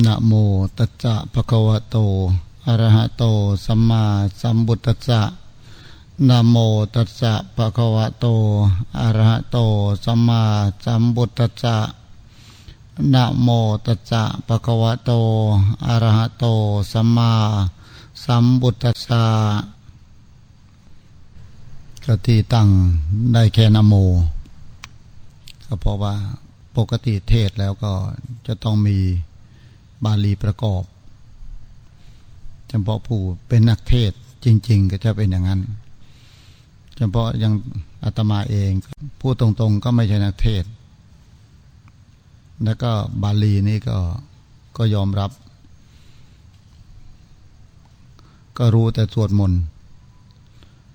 นะโมตัสสะภะคะวะโต อะระหะโต สัมมาสัมพุทธัสสะนะโมตัสสะภะคะวะโต อะระหะโต สัมมาสัมพุทธัสสะนะโมตัสสะภะคะวะโต อะระหะโต สัมมาสัมพุทธัสสะก็ที่ตั้งได้แค่นะโม ก็เพราะว่าปกติเทศแล้วก็จะต้องมี บาลีประกอบเฉพาะผู้เป็นนักเทศจริง ๆ ก็จะเป็นอย่างนั้นเฉพาะยังอาตมาเองพูดตรงๆ ก็ไม่ใช่นักเทศ แล้วก็บาลีนี่ก็ก็ยอมรับ ก็รู้แต่สวดมนต์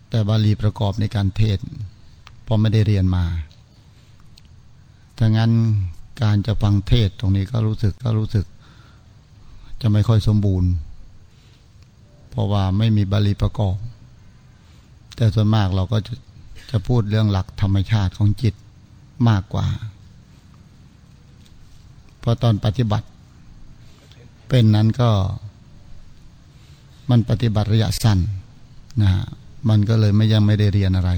แต่บาลีประกอบในการเทศพอไม่ได้เรียนมาถ้างั้นการจะฟังเทศตรงนี้ก็รู้สึกก็รู้สึก จะไม่ค่อยสมบูรณ์ เพราะว่าไม่มีบาลีประกอบ แต่ส่วนมากเราก็จะจะพูดเรื่องหลักธรรมชาติของจิตมากกว่า เพราะตอนปฏิบัติ เป็นนั้นก็ มันปฏิบัติระยะสั้นนะฮะมันก็เลยไม่ยังไม่ได้เรียนอะไร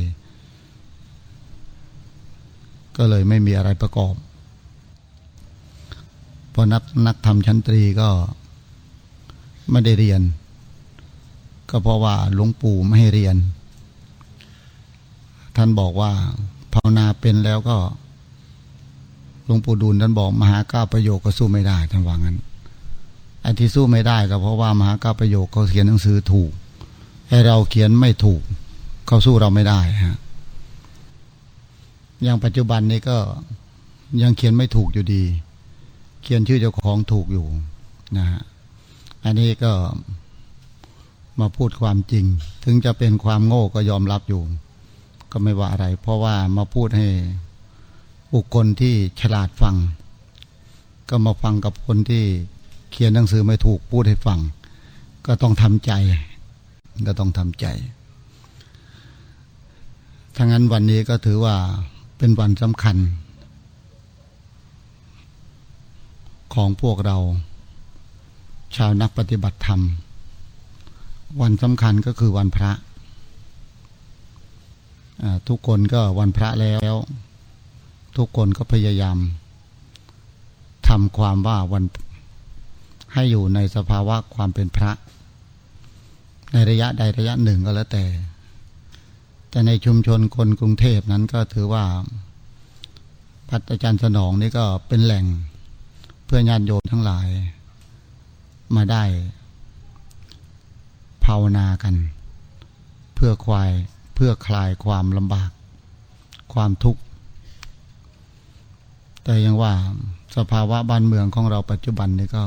ก็เลยไม่มีอะไรประกอบพอนักนักทำชั้นตรีก็ ไม่ได้เรียน ก็เพราะว่าหลวงปู่ไม่ให้เรียน ท่านบอกว่าภาวนาเป็นแล้วก็หลวงปู่ดูลท่านบอกมหาก้าประโยคก็สู้ไม่ได้ท่านว่างั้นไอ้ที่สู้ไม่ได้ก็เพราะว่ามหาก้าประโยคเขาเขียนหนังสือถูกไอ้เราเขียนไม่ถูก เขาสู้เราไม่ได้ฮะอย่างปัจจุบันนี้ก็ยังเขียนไม่ถูกอยู่ดี เขียนชื่อเจ้าของถูกอยู่นะฮะ อันนี้ก็มาพูดความจริง ถึงจะเป็นความโง่ก็ยอมรับอยู่ ก็ไม่ว่าอะไร เพราะว่ามาพูดให้บุคคลที่ฉลาดฟัง ก็มาฟังกับคนที่เขียนหนังสือไม่ถูกพูดให้ฟัง ก็ต้องทำใจ ก็ต้องทำใจทั้งนั้นวันนี้ก็ถือว่าเป็นวันสำคัญ ของพวกเรา ชาวนักปฏิบัติธรรม วันสำคัญก็คือวันพระ ทุกคนก็วันพระแล้ว ทุกคนก็พยายามทำความว่าวันให้อยู่ในสภาวะความเป็นพระ ในระยะใดระยะหนึ่งก็แล้วแต่ แต่ในชุมชนคนกรุงเทพนั้นก็ถือว่าพัฒอาจารย์สนองนี่ก็เป็นแหล่งเพื่อญาติโยมทั้งหลาย มาได้ ภาวนากัน เพื่อควายเพื่อคลายความลำบาก ความทุกข์ แต่ยังว่าสภาวะบ้านเมืองของเราปัจจุบันนี่ก็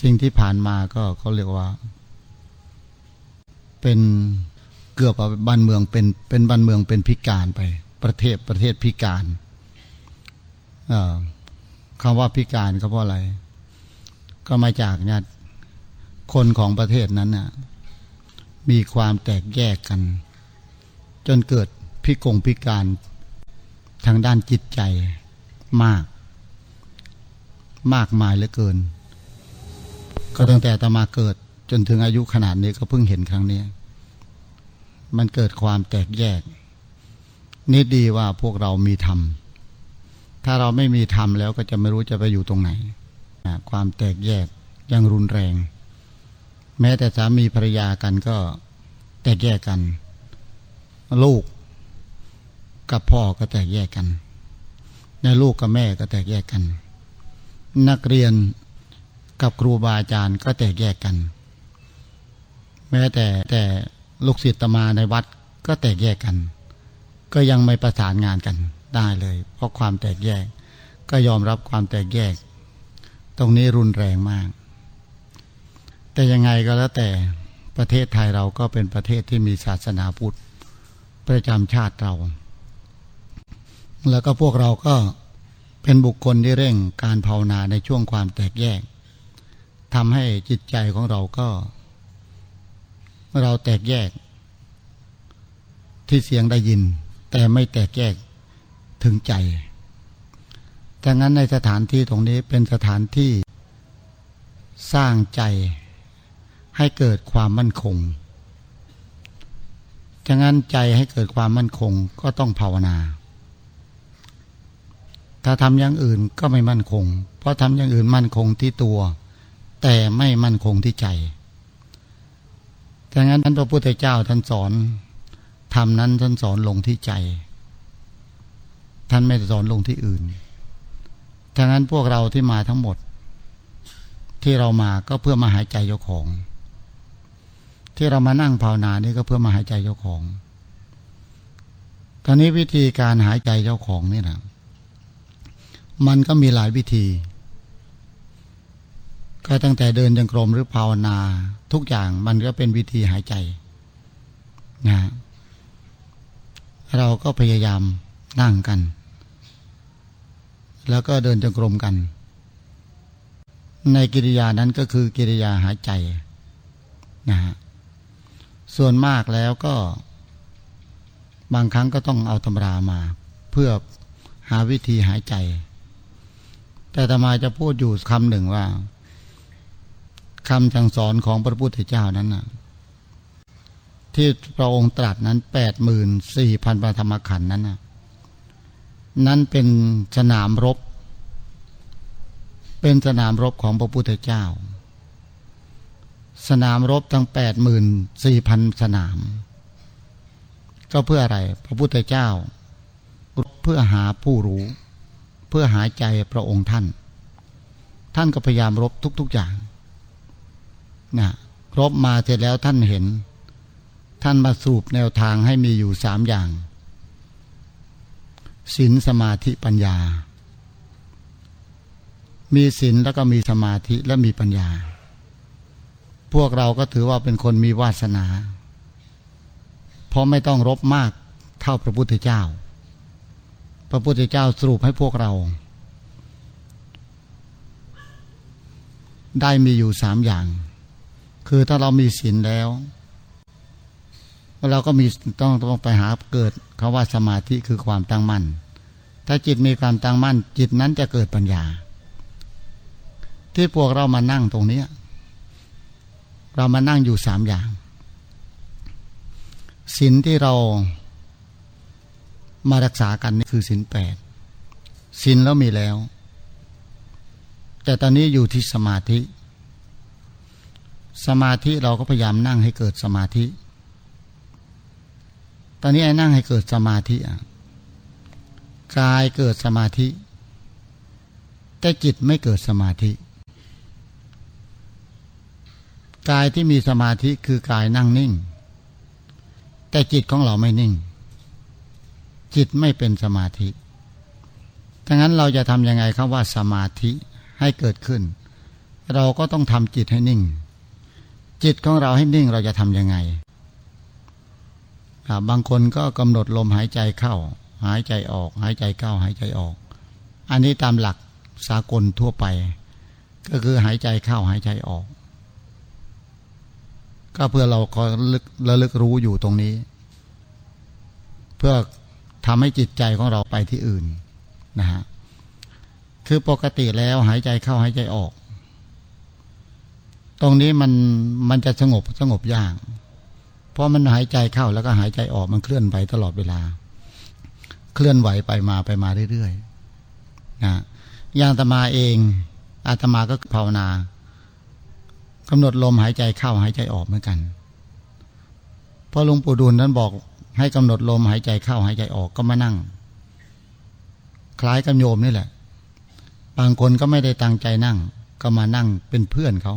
สิ่งที่ผ่านมาก็เขาเรียกว่า เป็นเกือบบ้านเมืองเป็นเป็นบ้านเมืองเป็นพิการไป ประเทศประเทศพิการคำว่าพิการก็เพราะอะไร ก็มาจากเนี่ยคนของประเทศนั้นน่ะมีความแตกแยกกัน จนเกิดพิกงพิการทางด้านจิตใจมาก มากมายเหลือเกิน ก็ตั้งแต่ตมาเกิดจนถึงอายุขนาดนี้ก็เพิ่งเห็นครั้งนี้ มันเกิดความแตกแยก นี่ดีว่าพวกเรามีธรรม ถ้าเราไม่มีธรรมแล้วก็จะไม่รู้จะไปอยู่ตรงไหน ความแตกแยกยังรุนแรง แม้แต่สามีภรรยากันก็แตกแยกกัน ลูกกับพ่อก็แตกแยกกันในลูกกับแม่ก็แตกแยกกัน นักเรียนกับครูบาอาจารย์ก็แตกแยกกัน แม้แต่แต่ลูกศิษย์ตมาในวัดก็แตกแยกกัน ก็ยังไม่ประสานงานกันได้เลย เพราะความแตกแยก ก็ยอมรับความแตกแยก รงนี้รุนแรงมาก แต่ยังไงก็แล้วแต่ประเทศไทยเราก็เป็นประเทศที่มีศาสนาพุทธประจำชาติเรา แล้วก็พวกเราก็เป็นบุคคลที่เร่งการภาวนาในช่วงความแตกแยกทำให้จิตใจของเราก็ เราแตกแยก ที่เสียงได้ยิน แต่ไม่แตกแยกถึงใจ ดังนั้นในสถานที่ตรงนี้เป็นสถานที่สร้างใจให้เกิดความมั่นคงดังนั้นใจให้เกิดความมั่นคงก็ต้องภาวนา ถ้าทำอย่างอื่นก็ไม่มั่นคง เพราะทำอย่างอื่นมั่นคงที่ตัว แต่ไม่มั่นคงที่ใจดังนั้นท่านพระพุทธเจ้าท่านสอนทำนั้นท่านสอนลงที่ใจ ท่านไม่สอนลงที่อื่น ดังนั้นพวกเราที่มาทั้งหมด ที่เรามาก็เพื่อมาหายใจเจ้าของ ที่เรามานั่งภาวนานี่ก็เพื่อมาหายใจเจ้าของ ตอนนี้วิธีการหายใจเจ้าของนี่นะมันก็มีหลายวิธี ก็ตั้งแต่เดินจงกรมหรือภาวนา ทุกอย่างมันก็เป็นวิธีหายใจนะเราก็พยายามนั่งกัน แล้วก็เดินจงกรมกัน ในกิริยานั้นก็คือกิริยาหายใจนะฮะส่วนมากแล้วก็ บางครั้งก็ต้องเอาตำรามา เพื่อหาวิธีหายใจ แต่ธรรมาจะพูดอยู่คำหนึ่งว่าคำสั่งสอนของพระพุทธเจ้านั้นนะที่พระองค์ตรัสนั้นแปดหมื่นสี่พันปธรรมขันธ์นั้นนะ นั้นเป็นสนามรบ เป็นสนามรบของพระพุทธเจ้า สนามรบทั้งแปดหมื่นสี่พันสนาม ก็เพื่ออะไร พระพุทธเจ้าเพื่อหาผู้รู้ เพื่อหาใจพระองค์ท่าน ท่านก็พยายามรบทุก ๆอย่างนะรบมาเสร็จแล้วท่านเห็น ท่านมาสูบแนวทางให้มีอยู่สามอย่าง ศีลสมาธิปัญญา มีศีลแล้วก็มีสมาธิและมีปัญญา พวกเราก็ถือว่าเป็นคนมีวาสนา เพราะไม่ต้องรบมากเท่าพระพุทธเจ้า พระพุทธเจ้าสรุปให้พวกเรา ได้มีอยู่สามอย่าง คือถ้าเรามีศีลแล้ว เราก็มีต้องต้องไปหาเกิดคาว่าสมาธิคือความตั้งมั่น ถ้าจิตมีความตั้งมั่น จิตนั้นจะเกิดปัญญา ที่พวกเรามานั่งตรงนี้ เรามานั่งอยู่สามอย่างศีลที่เรามารักษากันนี่คือศีลแปดศีลแล้วมีแล้ว แต่ตอนนี้อยู่ที่สมาธิ สมาธิเราก็พยายามนั่งให้เกิดสมาธิ ตอนนี้ไอ้นั่งให้เกิดสมาธิกายเกิดสมาธิ แต่จิตไม่เกิดสมาธิกายที่มีสมาธิคือกายนั่งนิ่ง แต่จิตของเราไม่นิ่ง จิตไม่เป็นสมาธิดังนั้นเราจะทำยังไงครับว่าสมาธิให้เกิดขึ้น เราก็ต้องทำจิตให้นิ่ง จิตของเราให้นิ่งเราจะทำยังไง บางคนก็กำหนดลมหายใจเข้า หายใจออก หายใจเข้าหายใจออก อันนี้ตามหลักสากลทั่วไป ก็คือหายใจเข้าหายใจออก ก็เพื่อเราก็ลึกระลึกรู้อยู่ตรงนี้ เพื่อทำให้จิตใจของเราไปที่อื่นนะฮะคือปกติแล้วหายใจเข้าหายใจออก ตรงนี้มันมันจะสงบสงบยาก พราะมันหายใจเข้าแล้วก็หายใจออกมันเคลื่อนไปตลอดเวลา เคลื่อนไหวไปมาไปมาเรื่อยๆนะอย่างตมาเองอาตมาก็ภาวนากำหนดลมหายใจเข้าหายใจออกเหมือนกันพอหลวงปู่ดูลนั้นบอกให้กำหนดลมหายใจเข้าหายใจออกก็มานั่ง คล้ายกับโยมนี่แหละ บางคนก็ไม่ได้ตั้งใจนั่ง ก็มานั่งเป็นเพื่อนเขา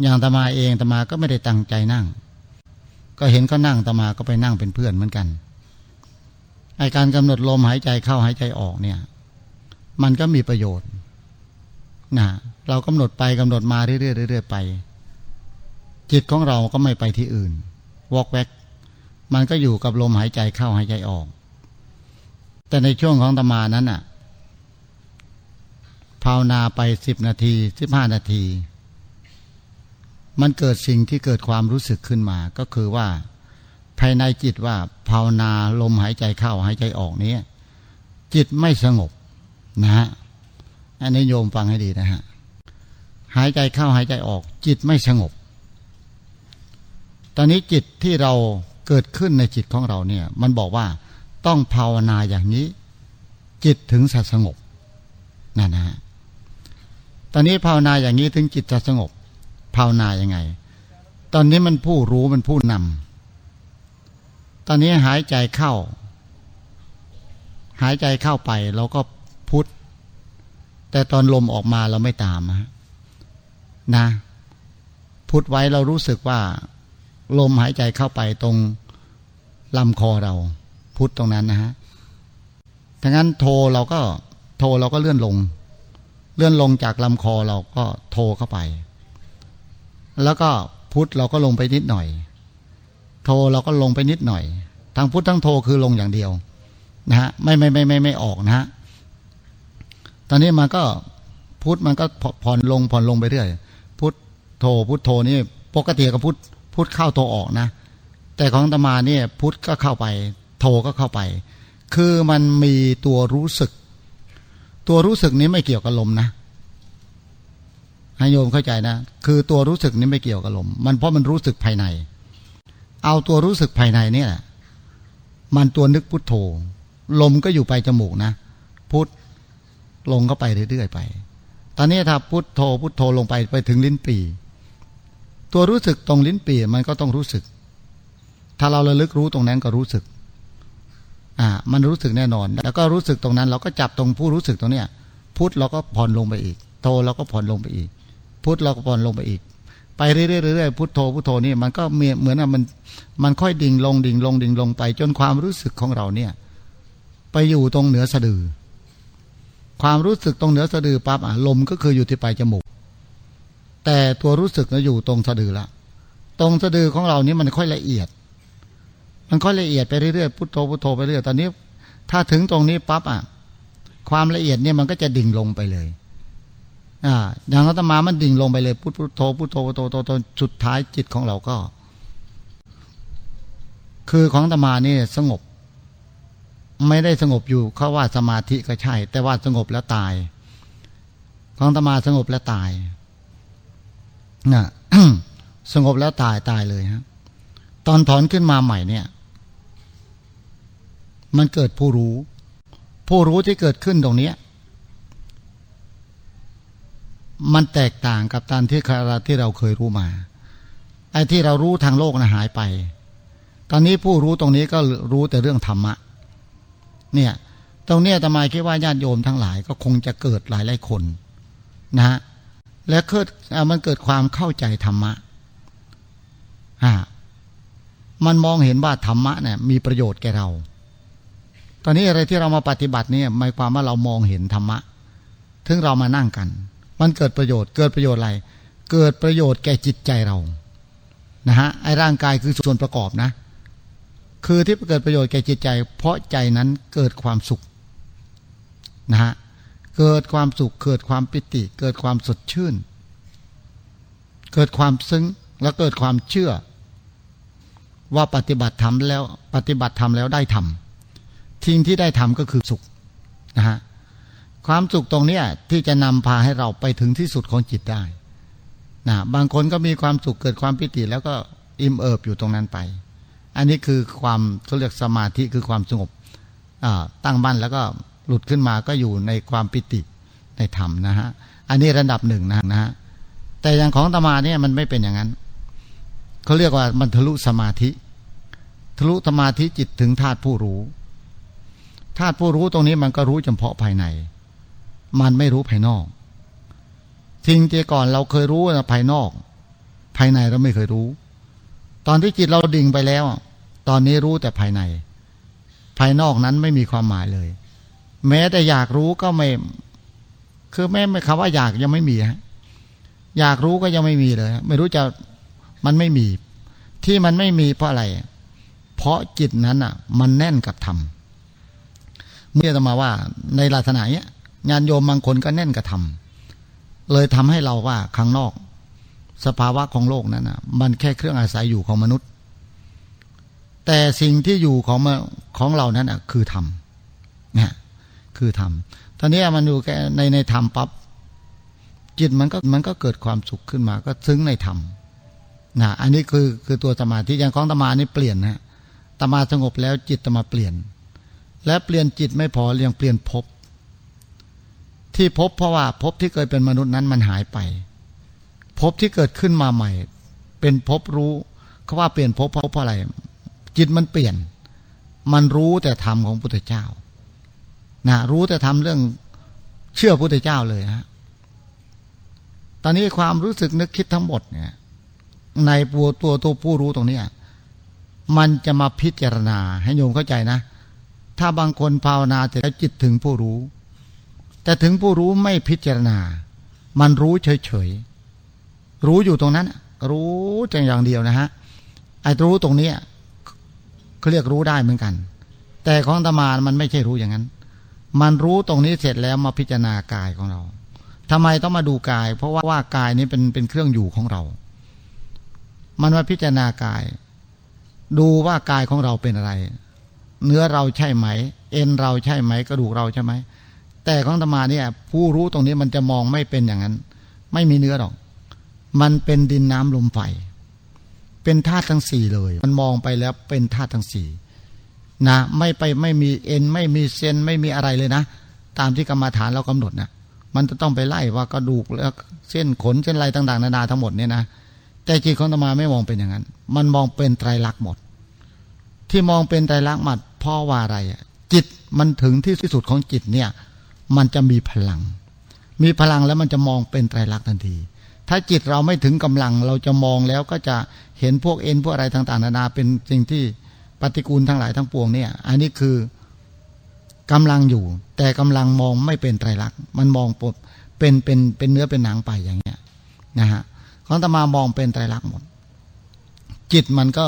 อย่างตมาเองตมาก็ไม่ได้ตั้งใจนั่ง ก็เห็นเขานั่งตมาก็ไปนั่งเป็นเพื่อนเหมือนกันไอการกำหนดลมหายใจเข้าหายใจออกเนี่ย มันก็มีประโยชน์นะเรากำหนดไปกำหนดมาเรื่อยๆเรื่อยๆไป จิตของเราก็ไม่ไปที่อื่น วอกแวก มันก็อยู่กับลมหายใจเข้าหายใจออก แต่ในช่วงของตมานั้นอะภาวนาไปสิบนาทีสิบห้านาที มันเกิดสิ่งที่เกิดความรู้สึกขึ้นมา ก็คือว่าภายในจิตว่าภาวนาลมหายใจเข้าหายใจออกนี้จิตไม่สงบนะฮะอันนี้โยมฟังให้ดีนะฮะหายใจเข้าหายใจออก จิตไม่สงบ ตอนนี้จิตที่เราเกิดขึ้นในจิตของเราเนี่ย มันบอกว่าต้องภาวนาอย่างนี้ จิตถึงจะสงบนั่นนะฮะตอนนี้ภาวนาอย่างนี้ถึงจิตจะสงบ ภาวนายังไง ตอนนี้มันผู้รู้มันผู้นำ ตอนนี้หายใจเข้า หายใจเข้าไปเราก็พุทธแต่ตอนลมออกมาเราไม่ตามนะ พุทธไว้เรารู้สึกว่า ลมหายใจเข้าไปตรงลำคอเรา พุทธตรงนั้นนะฮะทั้งนั้นโทเราก็โทเราก็เลื่อนลง เลื่อนลงจากลำคอเราก็โทเข้าไป แล้วก็พุทธเราก็ลงไปนิดหน่อย โทเราก็ลงไปนิดหน่อย ทั้งพุทธทั้งโทคือลงอย่างเดียวนะฮะไม่ไม่ไม่ไม่ไม่ออกนะฮะตอนนี้มันก็พุทธมันก็ผ่อนลงผ่อนลงไปเรื่อยพุทธโทพุทธโทนี่ปกติกับพุทธพุทธเข้าโทออกนะ แต่ของตมาเนี่ยพุทธก็เข้าไป โทก็เข้าไป คือมันมีตัวรู้สึก ตัวรู้สึกนี้ไม่เกี่ยวกับลมนะ ให้โยมเข้าใจนะ คือตัวรู้สึกนี้ไม่เกี่ยวกับลม มันเพราะมันรู้สึกภายใน เอาตัวรู้สึกภายในเนี่ยมันตัวนึกพุทโธ ลมก็อยู่ไปจมูกนะ พุทลงก็ไปเรื่อยๆไป ตอนนี้ถ้าพุทโธพุทโธลงไปไปถึงลิ้นปี ตัวรู้สึกตรงลิ้นปีมันก็ต้องรู้สึก ถ้าเราระลึกรู้ตรงนั้นก็รู้สึก อ่า มันรู้สึกแน่นอน แล้วก็รู้สึกตรงนั้น เราก็จับตรงผู้รู้สึกตรงเนี้ย พุทเราก็ผ่อนลงไปอีก โธเราก็ผ่อนลงไปอีก พุทเราก็ผ่อนลงไปอีก ไปเรื่อยๆพุทโธพุทโธนี่มันก็เหมือนมันมันค่อยดิ่งลงดิ่งลงดิ่งลงไป จนความรู้สึกของเราเนี่ย ไปอยู่ตรงเหนือสะดือ ความรู้สึกตรงเหนือสะดือปั๊บอะลมก็คืออยู่ที่ปลายจมูก แต่ตัวรู้สึกก็อยู่ตรงสะดือละตรงสะดือของเรานี้มันค่อยละเอียด มันค่อยละเอียดไปเรื่อยๆพุทโธพุทโธไปเรื่อยตอนนี้ ถ้าถึงตรงนี้ปั๊บอะความละเอียดเนี่ยมันก็จะดิ่งลงไปเลย อ่าอย่างอาตมามันดิ่งลงไปเลยพุทโธพุทโธพุทโธโธสุดท้ายจิตของเราก็ คือของตมานี่สงบ ไม่ได้สงบอยู่เขาว่าสมาธิก็ใช่ แต่ว่าสงบแล้วตาย ของตมาสงบแล้วตายนะสงบแล้วตายตายเลยฮะตอนถอนขึ้นมาใหม่เนี่ย มันเกิดผู้รู้ ผู้รู้ที่เกิดขึ้นตรงเนี้ย มันแตกต่างกับตอนที่คราที่เราเคยรู้มาไอ้ที่เรารู้ทางโลกนะหายไป ตอนนี้ผู้รู้ตรงนี้ก็รู้แต่เรื่องธรรมะ เนี่ย ตรงเนี้ยตมาคิดว่าญาติโยมทั้งหลายก็คงจะเกิดหลายหลายคนนะฮะและเกิดมันเกิดความเข้าใจธรรมะฮะมันมองเห็นว่าธรรมะเนี่ยมีประโยชน์แก่เรา ตอนนี้อะไรที่เรามาปฏิบัติเนี่ยหมายความว่าเรามองเห็นธรรมะ ถึงเรามานั่งกัน มันเกิดประโยชน์ เกิดประโยชน์อะไร เกิดประโยชน์แก่จิตใจเรา นะฮะ ไอ้ร่างกายคือส่วนประกอบนะ คือที่เกิดประโยชน์แก่จิตใจ เพราะใจนั้นเกิดความสุข นะฮะ เกิดความสุข เกิดความปิติ เกิดความสดชื่น เกิดความซึ้ง และเกิดความเชื่อ ว่าปฏิบัติทำแล้ว ปฏิบัติทำแล้วได้ทำทิ้งที่ได้ทำก็คือสุข นะฮะ ความสุขตรงนี้ที่จะนำพาให้เราไปถึงที่สุดของจิตได้นะบางคนก็มีความสุขเกิดความปิติแล้วก็อิ่มเอิบอยู่ตรงนั้นไป อันนี้คือความเขาเรียกสมาธิคือความสงบตั้งมั่นแล้วก็หลุดขึ้นมาก็อยู่ในความปิติในธรรมนะฮะอันนี้ระดับหนึ่งนะนะฮะแต่อย่างของตมาเนี่ยมันไม่เป็นอย่างนั้นเขาเรียกว่ามันทะลุสมาธิ ทะลุสมาธิจิตถึงธาตุผู้รู้ธาตุผู้รู้ตรงนี้มันก็รู้เฉพาะภายใน มันไม่รู้ภายนอก สิ่งที่ก่อนเราเคยรู้นะภายนอก ภายในเราไม่เคยรู้ ตอนที่จิตเราดิ่งไปแล้ว ตอนนี้รู้แต่ภายใน ภายนอกนั้นไม่มีความหมายเลย แม้แต่อยากรู้ก็ไม่ คือแม้คำว่าอยากยังไม่มีฮะอยากรู้ก็ยังไม่มีเลย ไม่รู้จะมันไม่มี ที่มันไม่มีเพราะอะไร เพราะจิตนั้นอะ มันแน่นกับธรรมเมื่อจะมาว่าในลักษณะเนี้ย งานโยมบางคนก็แน่นกับธรรมเลยทำให้เราว่าข้างนอก สภาวะของโลกนั้นอะมันแค่เครื่องอาศัยอยู่ของมนุษย์ แต่สิ่งที่อยู่ของมาของเรานั้นอะคือธรรมนี่ยคือธรรมตอนนี้มันอยู่แค่ในในธรรมปั๊บจิตมันก็มันก็เกิดความสุขขึ้นมา ก็ซึ้งในธรรมนะอันนี้คือคือตัวสมาธิอย่างของตมานี่เปลี่ยนนะตมาสงบแล้วจิตตมาเปลี่ยน และเปลี่ยนจิตไม่พอเรียงเปลี่ยนภพ ที่พบเพราะว่าภพที่เคยเป็นมนุษย์นั้นมันหายไปภพที่เกิดขึ้นมาใหม่ เป็นภพรู้เขาว่าเปลี่ยนภพเพราะอะไร จิตมันเปลี่ยน มันรู้แต่ธรรมของพุทธเจ้านะรู้แต่ทำเรื่องเชื่อพุทธเจ้าเลยฮะ ตอนนี้ความรู้สึกนึกคิดทั้งหมดเนี่ย ในตัวตัวตัวผู้รู้ตรงนี้มันจะมาพิจารณาให้โยมเข้าใจนะ ถ้าบางคนภาวนาแต่จิตถึงผู้รู้ แต่ถึงผู้รู้ไม่พิจารณา มันรู้เฉยๆ รู้อยู่ตรงนั้น รู้จังอย่างเดียวนะฮะ ไอ้รู้ตรงนี้เขาเรียกรู้ได้เหมือนกัน แต่ของตมามันไม่ใช่รู้อย่างนั้น มันรู้ตรงนี้เสร็จแล้วมาพิจารณากายของเราทำไมต้องมาดูกาย เพราะว่าว่ากายนี้เป็นเป็นเครื่องอยู่ของเรา มันมาพิจารณากาย ดูว่ากายของเราเป็นอะไร เนื้อเราใช่ไหม เอ็นเราใช่ไหม กระดูกเราใช่ไหม แต่ของธรรมาเนี่ยผู้รู้ตรงนี้มันจะมองไม่เป็นอย่างนั้น ไม่มีเนื้อหรอก มันเป็นดินน้ำลมไฟเป็นธาตุทั้งสี่เลย มันมองไปแล้วเป็นธาตุทั้งสี่นะ ไม่ไปไม่มีเอ็น ไม่มีเซนไม่มีอะไรเลยนะ ตามที่กรรมาฐานเรากำหนดนะมันจะต้องไปไล่ว่ากระดูกแล้วเส้นขนเส้นไรต่าง ๆ นานาทั้งหมดเนี่ยนะแต่จิตของธรรมาไม่มองเป็นอย่างนั้น มันมองเป็นไตรลักษณ์หมด ที่มองเป็นไตรลักษณ์หมดเพราะว่าอะไรจิตมันถึงที่สุดของจิตเนี่ย มันจะมีพลัง มีพลังแล้วมันจะมองเป็นไตรลักษณ์ทันที ถ้าจิตเราไม่ถึงกำลังเราจะมองแล้วก็จะเห็นพวกเอ็นพวกอะไรต่างๆนานาเป็นสิ่งที่ปฏิกูลทั้งหลายทั้งปวงเนี่ย อันนี้คือกำลังอยู่ แต่กำลังมองไม่เป็นไตรลักษณ์มันมองปดเป็นเป็นเป็นเนื้อเป็นหนังไปอย่างเงี้ยนะฮะของตมามองเป็นไตรลักษณ์หมด จิตมันก็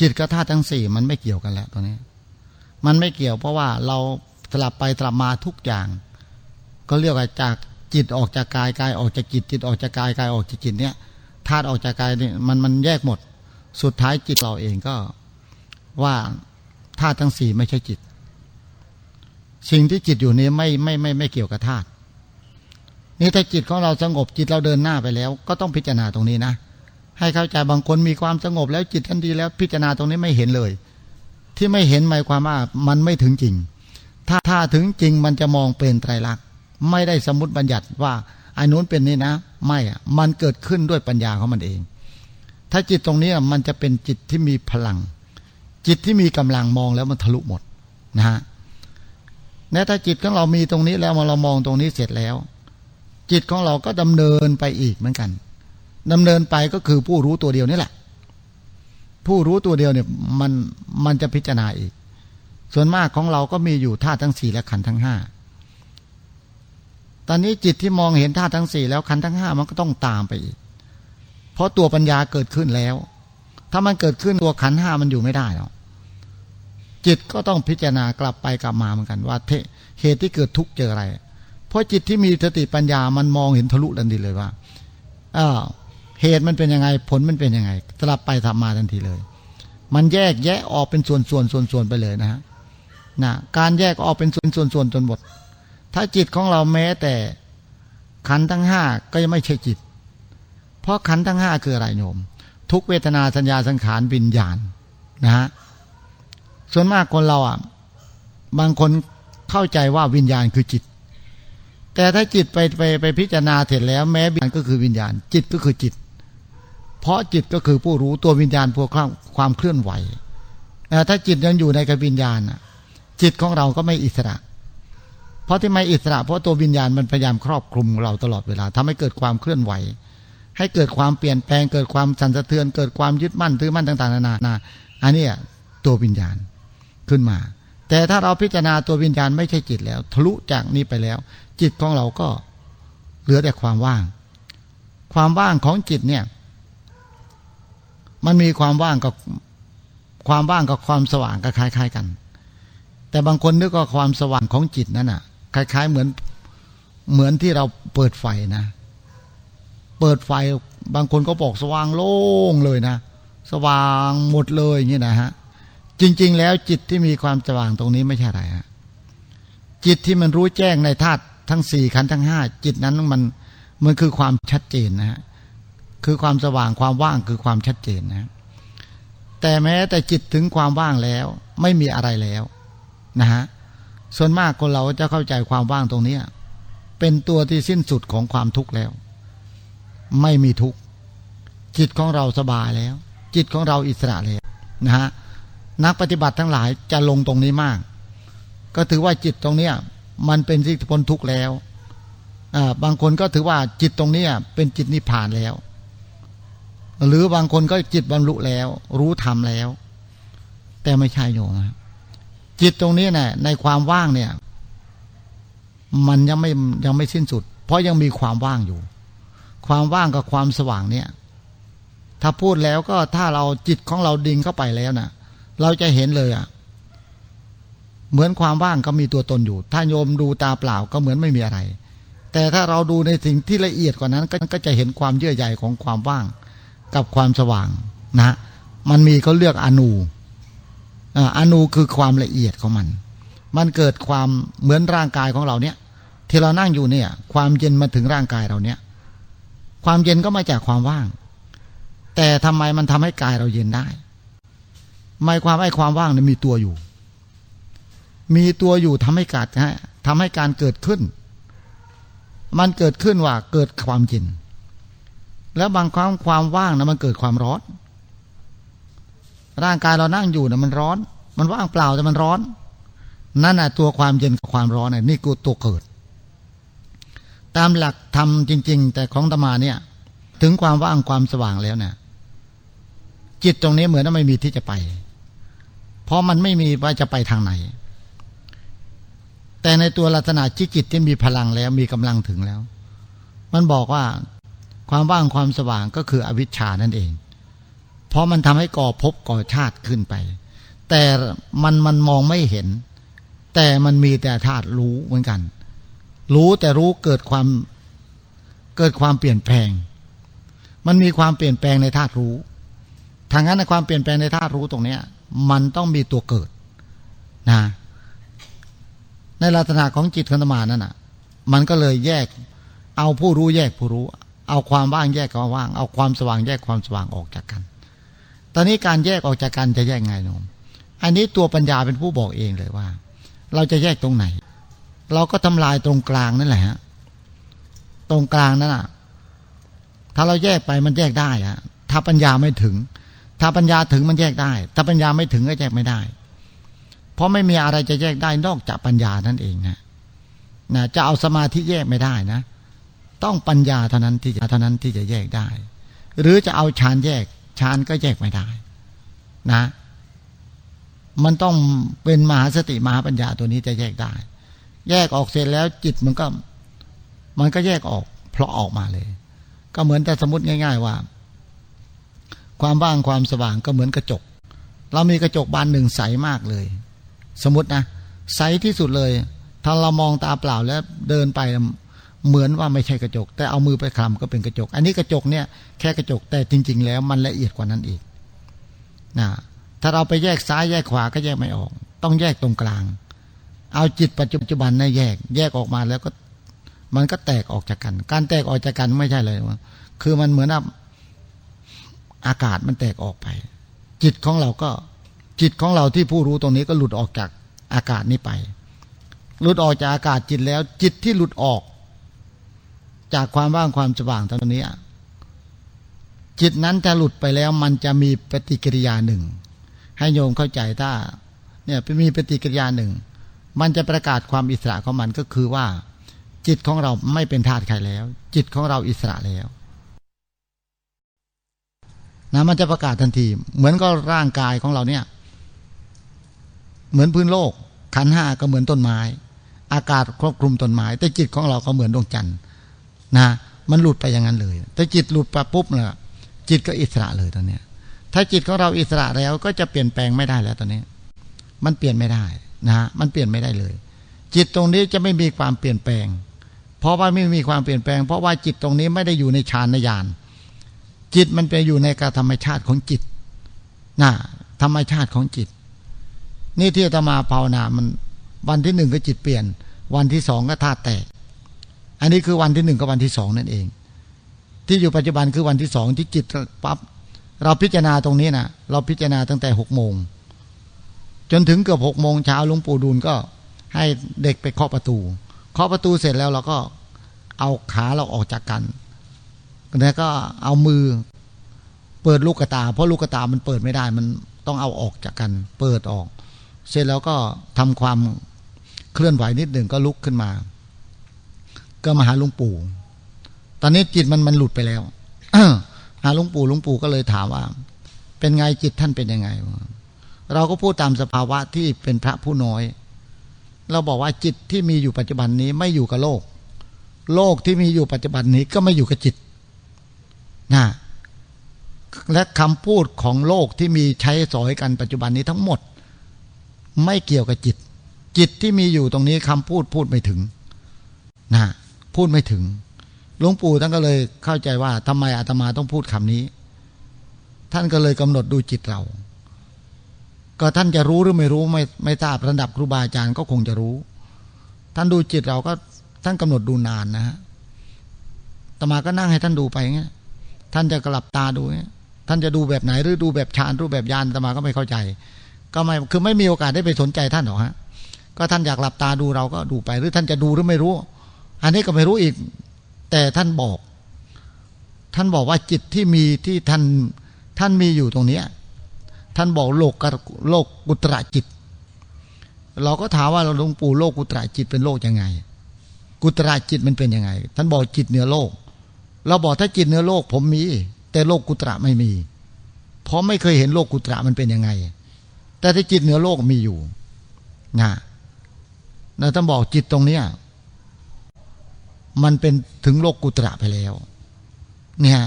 จิตกับธาตุทั้งสี่มันไม่เกี่ยวกันแล้วตอนนี้ มันไม่เกี่ยวเพราะว่าเรา สลับไปสลับมาทุกอย่าง ก็เรียกว่าจากจิตออกจากกายกายออกจากจิตจิตออกจากกายกายออกจากจิตเนี้ยธาตุออกจากกายเนี่ยมันมันแยกหมด สุดท้ายจิตเราเองก็ว่าธาตุทั้งสี่ไม่ใช่จิต สิ่งที่จิตอยู่นี้ไม่ไม่ไม่ไม่เกี่ยวกับธาตุนี่ถ้าจิตของเราสงบจิตเราเดินหน้าไปแล้ว ก็ต้องพิจารณาตรงนี้นะ ให้เข้าใจบางคนมีความสงบแล้วจิตทันทีแล้วพิจารณาตรงนี้ไม่เห็นเลย ที่ไม่เห็นหมายความว่ามันไม่ถึงจริง ถ้าถ้าถึงจริงมันจะมองเป็นไตรลักษณ์ไม่ได้สมมติบัญญัติว่าไอ้นู้นเป็นนี่นะ ไม่อะมันเกิดขึ้นด้วยปัญญาของมันเอง ถ้าจิตตรงนี้มันจะเป็นจิตที่มีพลัง จิตที่มีกำลังมองแล้วมันทะลุหมดนะฮะแม้ถ้าจิตของเรามีตรงนี้แล้วมาเรามองตรงนี้เสร็จแล้ว จิตของเราก็ดำเนินไปอีกเหมือนกันดำเนินไปก็คือผู้รู้ตัวเดียวนี่แหละ ผู้รู้ตัวเดียวเนี่ยมันมันจะพิจารณาอีก ส่วนมากของเราก็มีอยู่ธาตุทั้งสี่และขันธ์ทั้งห้าตอนนี้จิตที่มองเห็นธาตุทั้งสี่แล้วขันธ์ทั้งห้ามันก็ต้องตามไปอีก เพราะตัวปัญญาเกิดขึ้นแล้ว ถ้ามันเกิดขึ้นตัวขันธ์ห้ามันอยู่ไม่ได้หรอกจิตก็ต้องพิจารณากลับไปกลับมาเหมือนกันว่าเหตุที่เกิดทุกข์เจออะไร เพราะจิตที่มีสติปัญญามันมองเห็นทะลุทันทีเลยว่าอ้าวเหตุมันเป็นยังไงผลมันเป็นยังไงกลับไปทำมาทันทีเลย มันแยกแยะออกเป็นส่วนส่วนส่วนส่วนไปเลยนะฮะ นะการแยกออกเป็นส่วนส่วนส่วนจนหมด ถ้าจิตของเราแม้แต่ขันทั้งห้าก็ยังไม่ใช่จิต เพราะขันทั้งห้าคืออะไรโยม ทุกเวทนาสัญญาสังขารวิญญาณนะฮะส่วนมากคนเราอะบางคนเข้าใจว่าวิญญาณคือจิต แต่ถ้าจิตไปไปไปพิจารณาเสร็จแล้ว แม้วิญญาณก็คือวิญญาณ จิตก็คือจิต เพราะจิตก็คือผู้รู้ตัววิญญาณพวกความเคลื่อนไหวถ้าจิตยังอยู่ในกับวิญญาณ จิตของเราก็ไม่อิสระ เพราะที่ไม่อิสระ เพราะตัววิญญาณมันพยายามครอบคลุมเราตลอดเวลาทำให้เกิดความเคลื่อนไหว ให้เกิดความเปลี่ยนแปลง เกิดความสั่นสะเทือน เกิดความยึดมั่นถือมั่นต่าง ๆ นานาอันนี้ตัววิญญาณขึ้นมา แต่ถ้าเราพิจารณาตัววิญญาณไม่ใช่จิตแล้ว ทะลุจากนี้ไปแล้ว จิตของเราก็เหลือแต่ความว่าง ความว่างของจิตเนี่ย มันมีความว่างกับความว่างกับความสว่างก็คล้าย ๆ กัน แต่บางคนนึกว่าความสว่างของจิตนั้นอะ คล้าย ๆ เหมือนเหมือนที่เราเปิดไฟนะ เปิดไฟบางคนก็บอกสว่างโล่งเลยนะ สว่างหมดเลยอย่างนี้นะฮะจริง ๆ แล้วจิตที่มีความสว่างตรงนี้ไม่ใช่อะไรฮะจิตที่มันรู้แจ้งในธาตุทั้งสี่ขันทั้งห้าจิตนั้นมันมันคือความชัดเจนนะฮะคือความสว่างความว่างคือความชัดเจนนะ แต่แม้แต่จิตถึงความว่างแล้ว ไม่มีอะไรแล้ว นะฮะส่วนมากคนเราจะเข้าใจความว่างตรงนี้เป็นตัวที่สิ้นสุดของความทุกข์แล้ว ไม่มีทุกข์จิตของเราสบายแล้ว จิตของเราอิสระแล้วนะฮะนักปฏิบัติทั้งหลายจะลงตรงนี้มาก ก็ถือว่าจิตตรงเนี้ยมันเป็นที่งพ้นทุกข์แล้วบางคนก็ถือว่าจิตตรงนี้เป็นจิตนิพพานแล้ว หรือบางคนก็จิตบรรลุแล้ว รู้ธรรมแล้ว แต่ไม่ใช่โยม จิตตรงนี้เนี่ยในความว่างเนี่ย มันยังไม่ยังไม่สิ้นสุด เพราะยังมีความว่างอยู่ ความว่างกับความสว่างเนี่ย ถ้าพูดแล้วก็ถ้าเราจิตของเราดิ่งเข้าไปแล้วนะ่ะ เราจะเห็นเลยอะ่ะ เหมือนความว่างก็มีตัวตนอยู่ ถ้าโยมดูตาเปล่าก็เหมือนไม่มีอะไร แต่ถ้าเราดูในสิ่งที่ละเอียดกว่านั้น ก็จะเห็นความเยื่อใยของความว่างกับความสว่างนะ มันมีเขาเลือกอนู อนูคือความละเอียดของมัน มันเกิดความเหมือนร่างกายของเราเนี่ย ที่เรานั่งอยู่เนี่ย ความเย็นมาถึงร่างกายเราเนี่ย ความเย็นก็มาจากความว่าง แต่ทำไมมันทำให้กายเราเย็นได้หมายความไอ้ความว่างเนี่ยมีตัวอยู่ มีตัวอยู่ทำให้การทำให้การเกิดขึ้น มันเกิดขึ้นว่าเกิดความเย็นแล้วบางครั้งความว่างนะมันเกิดความร้อน ร่างกายเรานั่งอยู่เนะมันร้อน มันว่างเปล่าแต่มันร้อน นั่นแหะตัวความเย็นกับความร้อนเนี่ยนี่กูตัวเกิด ตามหลักธรรมจริง ๆ แต่ของตมาเนี่ย ถึงความว่างความสว่างแล้วเนี่ยจิตตรงนี้เหมือนว่าไม่มีที่จะไป เพราะมันไม่มีว่าจะไปทางไหน แต่ในตัวลักษณะจิตจิตที่มีพลังแล้วมีกำลังถึงแล้ว มันบอกว่าความว่างความสว่างก็คืออวิชชานั่นเอง เพราะมันทำให้ก่อภพก่อชาติขึ้นไป แต่มันมันมองไม่เห็น แต่มันมีแต่ธาตุรู้เหมือนกัน รู้แต่รู้เกิดความเกิดความเปลี่ยนแปลง มันมีความเปลี่ยนแปลงในธาตุรู้ทางนั้นในความเปลี่ยนแปลงในธาตุรู้ตรงเนี้ย มันต้องมีตัวเกิดนะในลักษณะของจิตขันธมานั่นอะ มันก็เลยแยก เอาผู้รู้แยกผู้รู้ เอาความว่างแยกความว่าง เอาความสว่างแยกความสว่างออกจากกัน ตอนนี้การแยกออกจากกันจะแยกไงนม อันนี้ตัวปัญญาเป็นผู้บอกเองเลยว่า เราจะแยกตรงไหน เราก็ทำลายตรงกลางนั่นแหละฮะ ตรงกลางนั่นอะ ถ้าเราแยกไปมันแยกได้อะถ้าปัญญาไม่ถึง ถ้าปัญญาถึงมันแยกได้ ถ้าปัญญาไม่ถึงก็แยกไม่ได้ เพราะไม่มีอะไรจะแยกได้นอกจากปัญญานั่นเองนะนะจะเอาสมาธิแยกไม่ได้นะ ต้องปัญญาเท่านั้นที่จะเท่านั้นที่จะแยกได้ หรือจะเอาฌานแยก ฌานก็แยกไม่ได้ นะ มันต้องเป็นมหาสติมหาปัญญาตัวนี้จะแยกได้ แยกออกเสร็จแล้วจิตมันก็ มันก็แยกออก เพราะออกมาเลย ก็เหมือนแต่สมมติง่าย ๆ ว่า ความว่างความสว่างก็เหมือนกระจก เรามีกระจกบานหนึ่งใสมากเลย สมมตินะใสที่สุดเลย ถ้าเรามองตาเปล่าแล้วเดินไป เหมือนว่าไม่ใช่กระจก แต่เอามือไปคลำก็เป็นกระจก อันนี้กระจกเนี่ยแค่กระจกแต่จริง ๆ แล้วมันละเอียดกว่านั้นอีกนะถ้าเราไปแยกซ้ายแยกขวาก็แยกไม่ออก ต้องแยกตรงกลาง เอาจิตปัจจุบันนะแยก แยกออกมาแล้วก็มันก็แตกออกจากกัน การแตกออกจากกันไม่ใช่เลยคือมันเหมือนอากาศมันแตกออกไป จิตของเราก็จิตของเราที่ผู้รู้ตรงนี้ก็หลุดออกจากอากาศนี้ไป หลุดออกจากอากาศจิตแล้ว จิตที่หลุดออก จากความว่างความสว่างตรงนี้ จิตนั้นจะหลุดไปแล้วมันจะมีปฏิกิริยาหนึ่ง ให้โยมเข้าใจถ้าเนี่ยมีปฏิกิริยาหนึ่ง มันจะประกาศความอิสระของมันก็คือว่า จิตของเราไม่เป็นธาตุใครแล้ว จิตของเราอิสระแล้วนะมันจะประกาศทันที เหมือนก็ร่างกายของเราเนี่ย เหมือนพื้นโลก ขันห้าก็เหมือนต้นไม้ อากาศครอบคลุมต้นไม้ แต่จิตของเราก็เหมือนดวงจันทร์ นะมันหลุดไปอย่างนั้นเลย แต่จิตหลุดไปปุ๊บเนี่ยจิตก็อิสระเลยตอนเนี้ย ถ้าจิตของเราอิสระแล้วก็จะเปลี่ยนแปลงไม่ได้แล้วตอนนี้ มันเปลี่ยนไม่ได้นะ มันเปลี่ยนไม่ได้เลย จิตตรงนี้จะไม่มีความเปลี่ยนแปลง เพราะว่าไม่มีความเปลี่ยนแปลง เพราะว่าจิตตรงนี้ไม่ได้อยู่ในฌานญาณจิตมันไปอยู่ในการธรรมชาติของจิตนะธรรมชาติของจิต นี่ที่อาตมาภาวนามันวันที่หนึ่งก็จิตเปลี่ยน วันที่สองก็ธาตุแตก อันนี้คือวันที่หนึ่งกับวันที่สองนั่นเอง ที่อยู่ปัจจุบันคือวันที่สองที่จิตปั๊บเราพิจารณาตรงนี้นะเราพิจารณาตั้งแต่หกโมงจนถึงเกือบหกโมงเช้าลวงปู่ดูลก็ให้เด็กไปเคาะประตูเคาะประตูเสร็จแล้วเราก็เอาขาเราออกจากกันแล้วก็เอามือเปิดลูกตา เพราะลูกตามันเปิดไม่ได้ มันต้องเอาออกจากกัน เปิดออก เสร็จแล้วก็ทำความเคลื่อนไหวนิดหนึ่งก็ลุกขึ้นมา ก็มาหาลุงปู่ ตอนนี้จิตมันมันหลุดไปแล้วหาลุงปู่ลุงปู่ก็เลยถามว่า เป็นไงจิตท่านเป็นยังไง เราก็พูดตามสภาวะที่เป็นพระผู้น้อย เราบอกว่าจิตที่มีอยู่ปัจจุบันนี้ไม่อยู่กับโลก โลกที่มีอยู่ปัจจุบันนี้ก็ไม่อยู่กับจิตนะและคำพูดของโลกที่มีใช้สอยกันปัจจุบันนี้ทั้งหมด ไม่เกี่ยวกับจิต จิตที่มีอยู่ตรงนี้คำพูดพูดไม่ถึงนะ พูดไม่ถึงหลวงปู่ท่านก็เลยเข้าใจว่าทำไมอาตมาต้องพูดคำนี้ ท่านก็เลยกำหนดดูจิตเรา ก็ท่านจะรู้หรือไม่รู้ไม่ไม่ทราบระดับครูบาอาจารย์ก็คงจะรู้ ท่านดูจิตเราก็ท่านกำหนดดูนานนะฮะตมาก็นั่งให้ท่านดูไปเงี้ย ท่านจะกลับตาดูเงี้ย ท่านจะดูแบบไหนหรือดูแบบฌานรูปแบบยานตมาก็ไม่เข้าใจ ก็ไม่คือไม่มีโอกาสได้ไปสนใจท่านหรอกฮะ ก็ท่านอยากหลับตาดูเราก็ดูไป หรือท่านจะดูหรือไม่รู้ อันนี้ก็ไม่รู้อีก แต่ท่านบอก ท่านบอกว่าจิตที่มีที่ท่านท่านมีอยู่ตรงเนี้ยท่านบอกโลกโลกกุตระจิต เราก็ถามว่าเราหลวงปู่โลกกุตระจิตเป็นโลกยังไง กุตระจิตมันเป็นยังไง ท่านบอกจิตเหนือโลก เราบอกถ้าจิตเหนือโลกผมมี แต่โลกกุตระไม่มี เพราะไม่เคยเห็นโลกกุตระมันเป็นยังไง แต่ถ้าจิตเหนือโลกมีอยู่นะนะท่านบอกจิตตรงเนี้ย มันเป็นถึงโลกกุตระไปแล้ว เนี่ย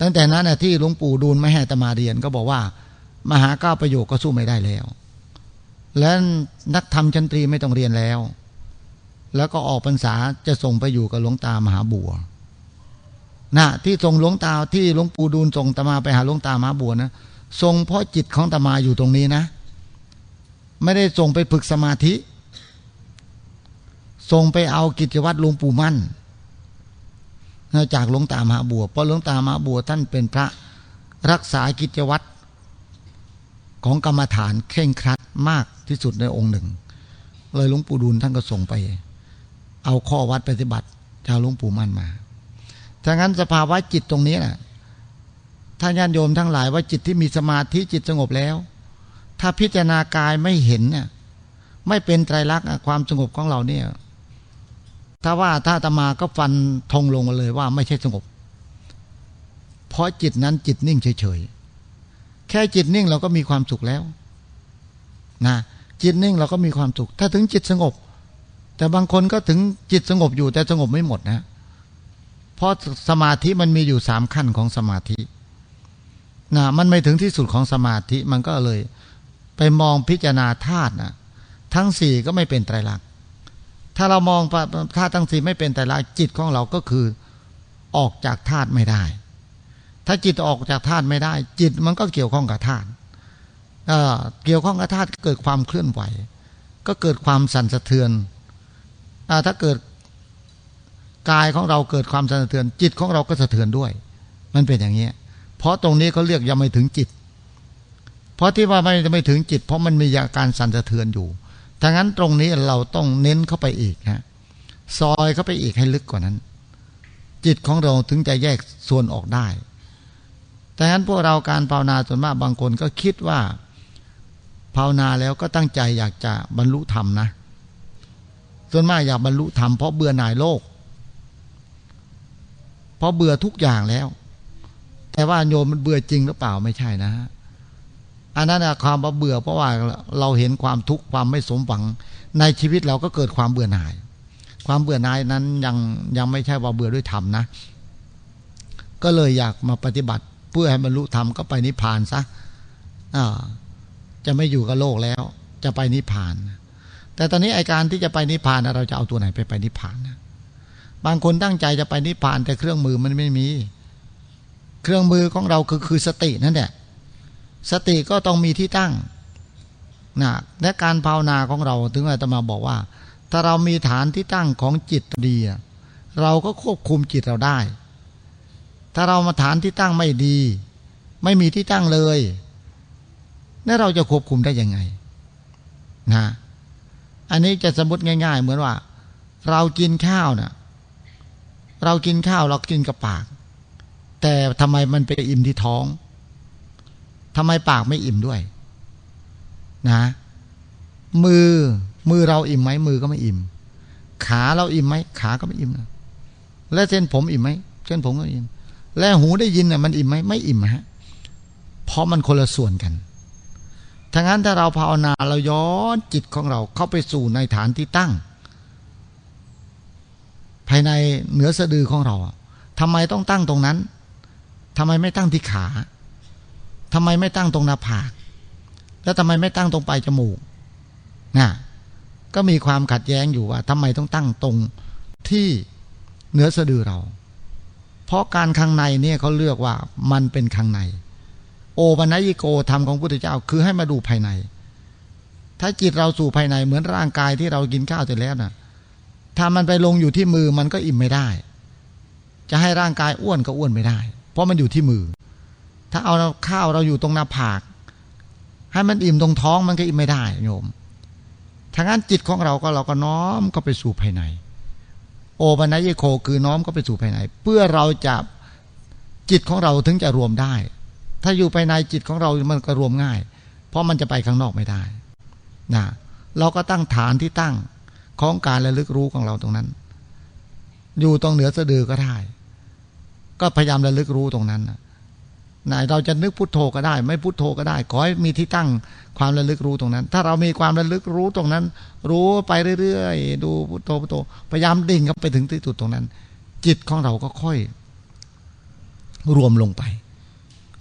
ตั้งแต่นั้นนะที่หลวงปู่ดูลไม่ให้ตมาเรียนก็บอกว่า มหาก้าประโยคก็สู้ไม่ได้แล้ว และนักธรรมชั้นตรีไม่ต้องเรียนแล้ว แล้วก็ออกพรรษาจะส่งไปอยู่กับหลวงตามหาบัวนะที่ส่งหลวงตาที่หลวงปู่ดูลส่งตมาไปหาหลวงตามหาบัวนะส่งเพราะจิตของตมาอยู่ตรงนี้นะ ไม่ได้ส่งไปฝึกสมาธิ ส่งไปเอากิจวัตรหลวงปู่มั่นจากหลวงตามหาบัวเพราะหลวงตามหาบัวท่านเป็นพระรักษากิจวัตรของกรรมฐานเข่งครัดมากที่สุดในองค์หนึ่ง เลยหลวงปู่ดูลท่านก็ส่งไป เอาข้อวัดปฏิบัติจากหลวงปู่มั่นมาถ้างั้นสภาวะจิตตรงนี้นะถ้าญาติโยมทั้งหลายว่าจิตที่มีสมาธิจิตสงบแล้ว ถ้าพิจารณากายไม่เห็นเนี่ยไม่เป็นไตรลักษณ์ความสงบของเราเนี่ย ถ้าว่าถ้าตมาก็ฟันธงลงมาเลยว่าไม่ใช่สงบ เพราะจิตนั้นจิตนิ่งเฉยๆ แค่จิตนิ่งเราก็มีความสุขแล้วนะจิตนิ่งเราก็มีความสุข ถ้าถึงจิตสงบ แต่บางคนก็ถึงจิตสงบอยู่แต่สงบไม่หมดนะ เพราะสมาธิมันมีอยู่สามขั้นของสมาธินะมันไม่ถึงที่สุดของสมาธิมันก็เลย ไปมองพิจารณาธาตุนะทั้งสี่ก็ไม่เป็นไตรลักษณ์ ถ้าเรามองธาตุทั้งสี่ไม่เป็นไตรลักษณ์จิตของเราก็คือออกจากธาตุไม่ได้ ถ้าจิตออกจากธาตุไม่ได้ จิตมันก็เกี่ยวข้องกับธาตุเกี่ยวข้องกับธาตุเกิดความเคลื่อนไหว ก็เกิดความสั่นสะเทือนอถ้าเกิดกายของเราเกิดความสั่นสะเทือน จิตของเราก็สะเทือนด้วย มันเป็นอย่างนี้ เพราะตรงนี้เขาเรียกยังไม่ถึงจิต เพราะที่ว่าไม่ไม่ถึงจิต เพราะมันมีอาการสั่นสะเทือนอยู่ ถ้างั้นตรงนี้เราต้องเน้นเข้าไปอีกฮะซอยเข้าไปอีกให้ลึกกว่านั้น จิตของเราถึงจะแยกส่วนออกได้แต่งั้นพวกเราการภาวนาส่วนมากบางคนก็คิดว่า ภาวนาแล้วก็ตั้งใจอยากจะบรรลุธรรมนะ ส่วนมากอยากบรรลุธรรมเพราะเบื่อหน่ายโลก เพราะเบื่อทุกอย่างแล้ว แต่ว่าโยมมันเบื่อจริงหรือเปล่าไม่ใช่นะฮะ อันนั้นความเบื่อเพราะว่าเราเห็นความทุกข์ความไม่สมหวัง ในชีวิตเราก็เกิดความเบื่อหน่าย ความเบื่อหน่ายนั้นยังยังไม่ใช่ว่าเบื่อด้วยธรรมนะ ก็เลยอยากมาปฏิบัติเพื่อให้บรรลุธรรมก็ไปนิพพานซะอ่าจะไม่อยู่กับโลกแล้ว จะไปนิพพาน แต่ตอนนี้ไอการที่จะไปนิพพานเราจะเอาตัวไหนไปไปนิพพานนะบางคนตั้งใจจะไปนิพพานแต่เครื่องมือมันไม่มี เครื่องมือของเราคือคือสตินั่นแหละ สติก็ต้องมีที่ตั้งนะและการภาวนาของเราถึงอาตมาบอกว่า ถ้าเรามีฐานที่ตั้งของจิตดี เราก็ควบคุมจิตเราได้ ถ้าเรามาฐานที่ตั้งไม่ดี ไม่มีที่ตั้งเลยนั่นเราจะควบคุมได้ยังไงนะอันนี้จะสมมติง่าย ๆ เหมือนว่า เรากินข้าวนะ่ะเรากินข้าวเรากินกับปาก แต่ทำไมมันไปอิ่มที่ท้อง ทำไมปากไม่อิ่มด้วย นะ มือมือเราอิ่มไหมมือก็ไม่อิ่ม ขาเราอิ่มไหมขาก็ไม่อิ่มนะและเส้นผมอิ่มไหมเส้นผมก็อิ่ม และหูได้ยินน่ะมันอิ่มไหมไม่อิ่มฮะเพราะมันคนละส่วนกันทั้งนั้นถ้าเราภาวนาเราย้อนจิตของเราเข้าไปสู่ในฐานที่ตั้ง ภายในเหนือสะดือของเราทำไมต้องตั้งตรงนั้นทำไมไม่ตั้งที่ขา ทำไมไม่ตั้งตรงหน้าผาก แล้วทำไมไม่ตั้งตรงปลายจมูกนะก็มีความขัดแย้งอยู่ว่าทำไมต้องตั้งตรงที่เหนือสะดือเรา เพราะการข้างในเนี่ยเขาเลือกว่ามันเป็นข้างใน โอปัญญิโกธรรมของพุทธเจ้าคือให้มาดูภายใน ถ้าจิตเราสู่ภายในเหมือนร่างกายที่เรากินข้าวเสร็จแล้วน่ะถ้ามันไปลงอยู่ที่มือมันก็อิ่มไม่ได้ จะให้ร่างกายอ้วนก็อ้วนไม่ได้ เพราะมันอยู่ที่มือ ถ้าเอาข้าวเราอยู่ตรงหน้าผาก ให้มันอิ่มตรงท้องมันก็อิ่มไม่ได้โยมทางนั้นจิตของเราก็เราก็น้อมก็ไปสู่ภายใน โอปัญญโกคือน้อมก็ไปสู่ภายใน เพื่อเราจะจิตของเราถึงจะรวมได้ ถ้าอยู่ภายในจิตของเรามันก็รวมง่าย เพราะมันจะไปข้างนอกไม่ได้นะเราก็ตั้งฐานที่ตั้งของการระลึกรู้ของเราตรงนั้น อยู่ตรงเหนือสะดือก็ได้ ก็พยายามระลึกรู้ตรงนั้นนะ เราจะนึกพุทโธก็ได้ ไม่พุทโธก็ได้ ขอให้มีที่ตั้งความระลึกรู้ตรงนั้น ถ้าเรามีความระลึกรู้ตรงนั้น รู้ไปเรื่อยๆ ดูพุทโธพุทโธพยายามดิ่งเข้าไปถึงที่สุดตรงนั้น จิตของเราก็ค่อย รวมลงไป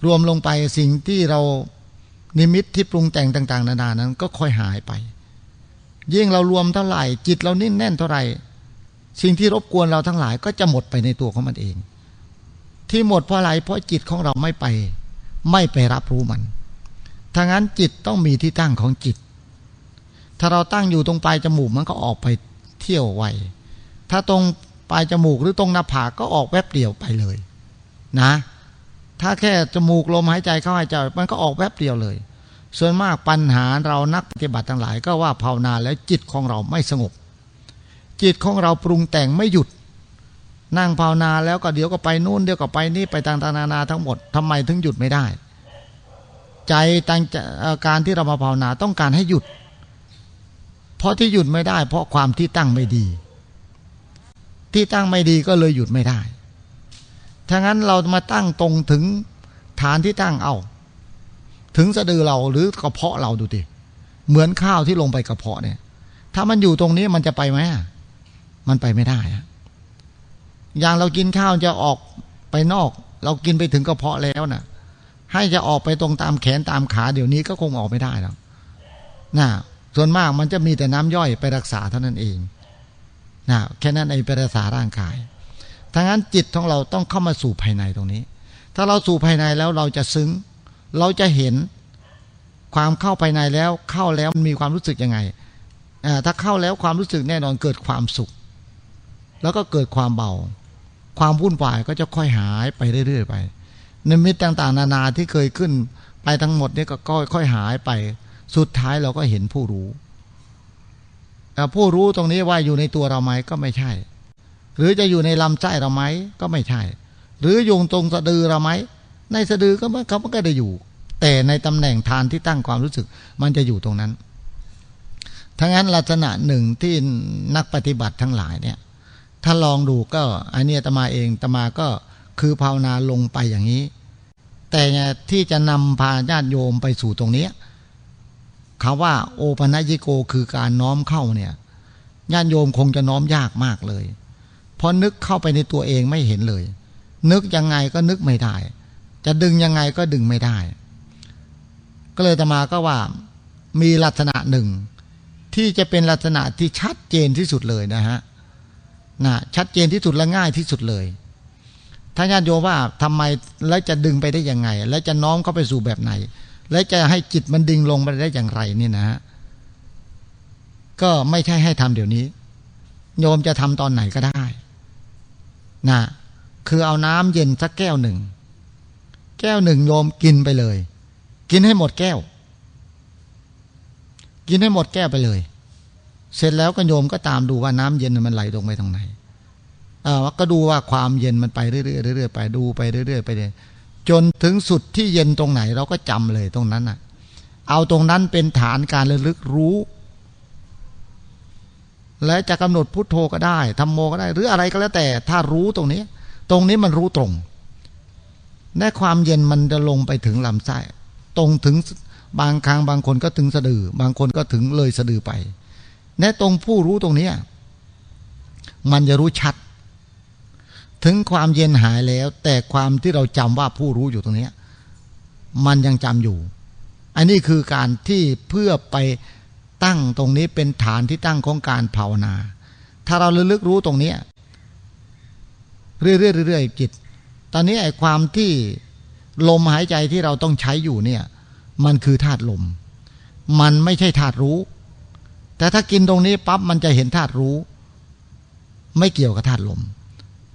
รวมลงไปสิ่งที่เรานิมิตที่ปรุงแต่งต่าง ๆ นานานั้น ก็ค่อยหายไป ยิ่งเรารวมเท่าไหร่ จิตเรานิ่งแน่นเท่าไหร่ สิ่งที่รบกวนเราทั้งหลายก็จะหมดไปในตัวของมันเอง ที่หมดเพราะอะไรเพราะจิตของเราไม่ไป ไม่ไปรับรู้มันถ้างั้นจิตต้องมีที่ตั้งของจิต ถ้าเราตั้งอยู่ตรงปลายจมูกมันก็ออกไปเที่ยวไวถ้าตรงปลายจมูกหรือตรงหน้าผากก็ออกแวบเดียวไปเลย นะ ถ้าแค่จมูกลมหายใจเข้าหายใจมันก็ออกแวบเดียวเลย ส่วนมากปัญหาเรานักปฏิบัติทั้งหลาย ก็ว่าภาวนาแล้วจิตของเราไม่สงบ จิตของเราปรุงแต่งไม่หยุด นั่งภาวนาแล้วก็เดี๋ยวก็ไปนู่นเดี๋ยวก็ไปนี่ไปต่างๆนานาทั้งหมดทำไมถึงหยุดไม่ได้ ใจตั้งการที่เรามาภาวนาต้องการให้หยุด เพราะที่หยุดไม่ได้ เพราะความที่ตั้งไม่ดี ที่ตั้งไม่ดีก็เลยหยุดไม่ได้ถ้างั้นเรามาตั้งตรงถึงฐานที่ตั้งเอา ถึงสะดือเราหรือกระเพาะเราดูดิเหมือนข้าวที่ลงไปกระเพาะเนี่ย ถ้ามันอยู่ตรงนี้มันจะไปไหมมันไปไม่ได้อะ อย่างเรากินข้าวจะออกไปนอก เรากินไปถึงกระเพาะแล้วนะ่ะ ให้จะออกไปตรงตามแขนตามขาเดี๋ยวนี้ก็คงออกไม่ได้แล้วนะส่วนมากมันจะมีแต่น้ำย่อยไปรักษาเท่านั้นเองนะแค่นั้นไอ้ไปรักษาร่างกายถ้างั้นจิตของเราต้องเข้ามาสู่ภายในตรงนี้ ถ้าเราสู่ภายในแล้วเราจะซึ้ง เราจะเห็นความเข้าภายในแล้วเข้าแล้วมันมีความรู้สึกยังไง ถ้าเข้าแล้วความรู้สึกแน่นอนเกิดความสุข แล้วก็เกิดความเบา ความวุ่นวายก็จะค่อยหายไปเรื่อยๆไปนิมิตต่างๆ นานาที่เคยขึ้น ไปทั้งหมดนี่ก็ค่อยๆหายไป สุดท้ายเราก็เห็นผู้รู้ผู้รู้ตรงนี้ว่าอยู่ในตัวเราไหมก็ไม่ใช่ หรือจะอยู่ในลำไส้เราไหมก็ไม่ใช่ หรืออยู่ตรงสะดือเราไหมในสะดือก็มันเขาก็ได้อยู่ แต่ในตำแหน่งทานที่ตั้งความรู้สึก มันจะอยู่ตรงนั้นทั้งนั้นลักษณะหนึ่งที่นักปฏิบัติทั้งหลายเนี่ย ถ้าลองดูก็อันนี้ตมาเองตมาก็คือภาวนาลงไปอย่างนี้ แต่ที่จะนำพาญาติโยมไปสู่ตรงนี้คาว่าโอปัญญิโกคือการน้อมเข้าเนี่ยญาติโยมคงจะน้อมยากมากเลยพอนึกเข้าไปในตัวเองไม่เห็นเลย นึกยังไงก็นึกไม่ได้ จะดึงยังไงก็ดึงไม่ได้ ก็เลยตมาก็ว่ามีลักษณะหนึ่ง ที่จะเป็นลักษณะที่ชัดเจนที่สุดเลยนะฮะ นะชัดเจนที่สุดและง่ายที่สุดเลย ถ้าญาติโยมว่าทำไมแล้วจะดึงไปได้ยังไง แล้วจะน้อมเข้าไปสู่แบบไหน แล้วจะให้จิตมันดึงลงไปได้อย่างไรนี่นะฮะก็ไม่ใช่ให้ทำเดี๋ยวนี้ โยมจะทำตอนไหนก็ได้นะคือเอาน้ำเย็นสักแก้วหนึ่ง แก้วหนึ่งโยมกินไปเลย กินให้หมดแก้ว กินให้หมดแก้วไปเลย เสร็จแล้วก็โยมก็ตามดูว่าน้ำเย็นมันไหลลงไปตรงไหนอ่าก็ดูว่าความเย็นมันไปเรื่อยๆเรื่อยๆไปดูไปเรื่อยๆไปเลยจนถึงสุดที่เย็นตรงไหนเราก็จำเลยตรงนั้นอะ เอาตรงนั้นเป็นฐานการระลึกรู้ และจะกำหนดพุทโธก็ได้ทำโมก็ได้ หรืออะไรก็แล้วแต่ ถ้ารู้ตรงนี้ ตรงนี้มันรู้ตรงแน่ความเย็นมันจะลงไปถึงลำไส้ตรงถึงบางครั้งบางคนก็ถึงสะดือ บางคนก็ถึงเลยสะดือไป แน่ตรงผู้รู้ตรงนี้มันจะรู้ชัด ถึงความเย็นหายแล้ว แต่ความที่เราจำว่าผู้รู้อยู่ตรงนี้มันยังจำอยู่ อันนี้คือการที่เพื่อไปตั้งตรงนี้เป็นฐานที่ตั้งของการภาวนา ถ้าเราลึกรู้ตรงนี้เรื่อยๆจิต ตอนนี้ไอ้ความที่ลมหายใจที่เราต้องใช้อยู่เนี่ย มันคือธาตุลม มันไม่ใช่ธาตุรู้ แต่ถ้ากินตรงนี้ปั๊บมันจะเห็นธาตุรู้ ไม่เกี่ยวกับธาตุลม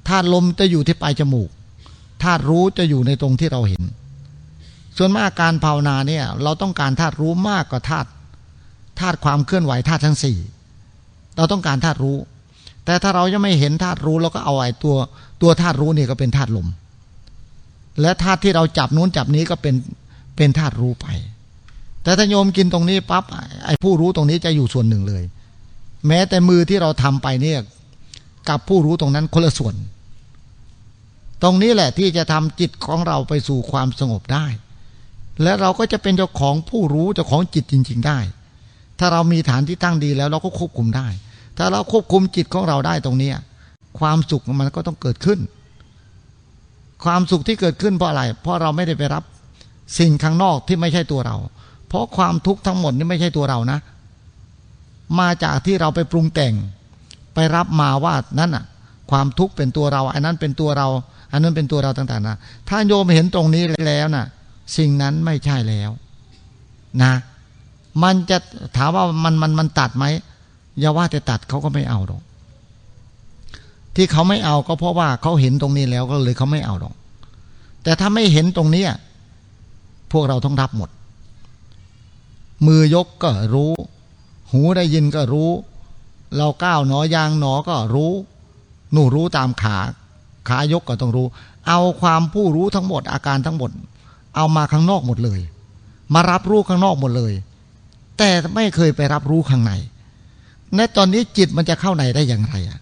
ธาตุลมจะอยู่ที่ปลายจมูกธาตุรู้จะอยู่ในตรงที่เราเห็น ส่วนมากการภาวนาเนี่ย เราต้องการธาตุรู้มากกว่าธาตุธาตุความเคลื่อนไหวธาตุทั้งสี่เราต้องการธาตุรู้ แต่ถ้าเรายังไม่เห็นธาตุรู้เราก็เอาไอ้ตัวตัวธาตุรู้นี่ก็เป็นธาตุลม และธาตุที่เราจับนู้นจับนี้ก็เป็นเป็นธาตุรู้ไป แต่ถ้าโยมกินตรงนี้ปั๊บไอ้ผู้รู้ตรงนี้จะอยู่ส่วนหนึ่งเลย แม้แต่มือที่เราทำไปเนี่ยกับผู้รู้ตรงนั้นคนละส่วน ตรงนี้แหละที่จะทำจิตของเราไปสู่ความสงบได้ และเราก็จะเป็นเจ้าของผู้รู้เจ้าของจิตจริง ๆ ได้ ถ้าเรามีฐานที่ตั้งดีแล้วเราก็ควบคุมได้ ถ้าเราควบคุมจิตของเราได้ตรงนี้ความสุขมันก็ต้องเกิดขึ้น ความสุขที่เกิดขึ้นเพราะอะไร เพราะเราไม่ได้ไปรับสิ่งข้างนอกที่ไม่ใช่ตัวเรา เพราะความทุกข์ทั้งหมดนี่ไม่ใช่ตัวเรานะ มาจากที่เราไปปรุงแต่ง ไปรับมาว่านั่นอะ ความทุกข์เป็นตัวเราอันนั้นเป็นตัวเรา อันนั้นเป็นตัวเราต่างๆนะถ้าโยมเห็นตรงนี้แล้วนะ่ะ สิ่งนั้นไม่ใช่แล้ว นะ มันจะถามว่ามันมันมันตัดไหมอย่าว่าแต่ตัดเขาก็ไม่เอาหรอกที่เขาไม่เอาก็เพราะว่าเขาเห็นตรงนี้แล้วก็เลยเขาไม่เอาหรอกแต่ถ้าไม่เห็นตรงนี้พวกเราต้องรับหมด มือยกก็รู้ หูได้ยินก็รู้ เราก้าวหนอยางหนอก็รู้ หนูรู้ตามขา ขายกก็ต้องรู้ เอาความผู้รู้ทั้งหมดอาการทั้งหมด เอามาข้างนอกหมดเลย มารับรู้ข้างนอกหมดเลย แต่ไม่เคยไปรับรู้ข้างในในตอนนี้จิตมันจะเข้าในได้อย่างไรอะ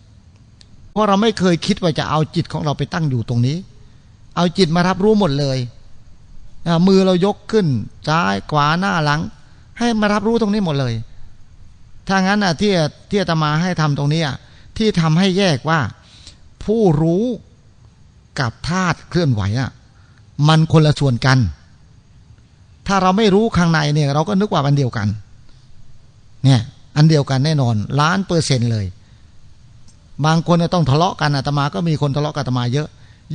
เพราะเราไม่เคยคิดว่าจะเอาจิตของเราไปตั้งอยู่ตรงนี้ เอาจิตมารับรู้หมดเลย มือเรายกขึ้น ซ้ายขวาหน้าหลัง ให้มารับรู้ตรงนี้หมดเลย ถ้างั้นอะที่ที่ตมาให้ทำตรงนี้อะที่ทำให้แยกว่า ผู้รู้กับธาตุเคลื่อนไหวอะมันคนละส่วนกัน ถ้าเราไม่รู้ข้างในเนี่ย เราก็นึกว่าอันเดียวกัน เนี่ย อันเดียวกันแน่นอนล้านเปอร์เซ็นต์เลย บางคนต้องทะเลาะกันอาตมาก็มีคนทะเลาะกับอาตมาเยอะ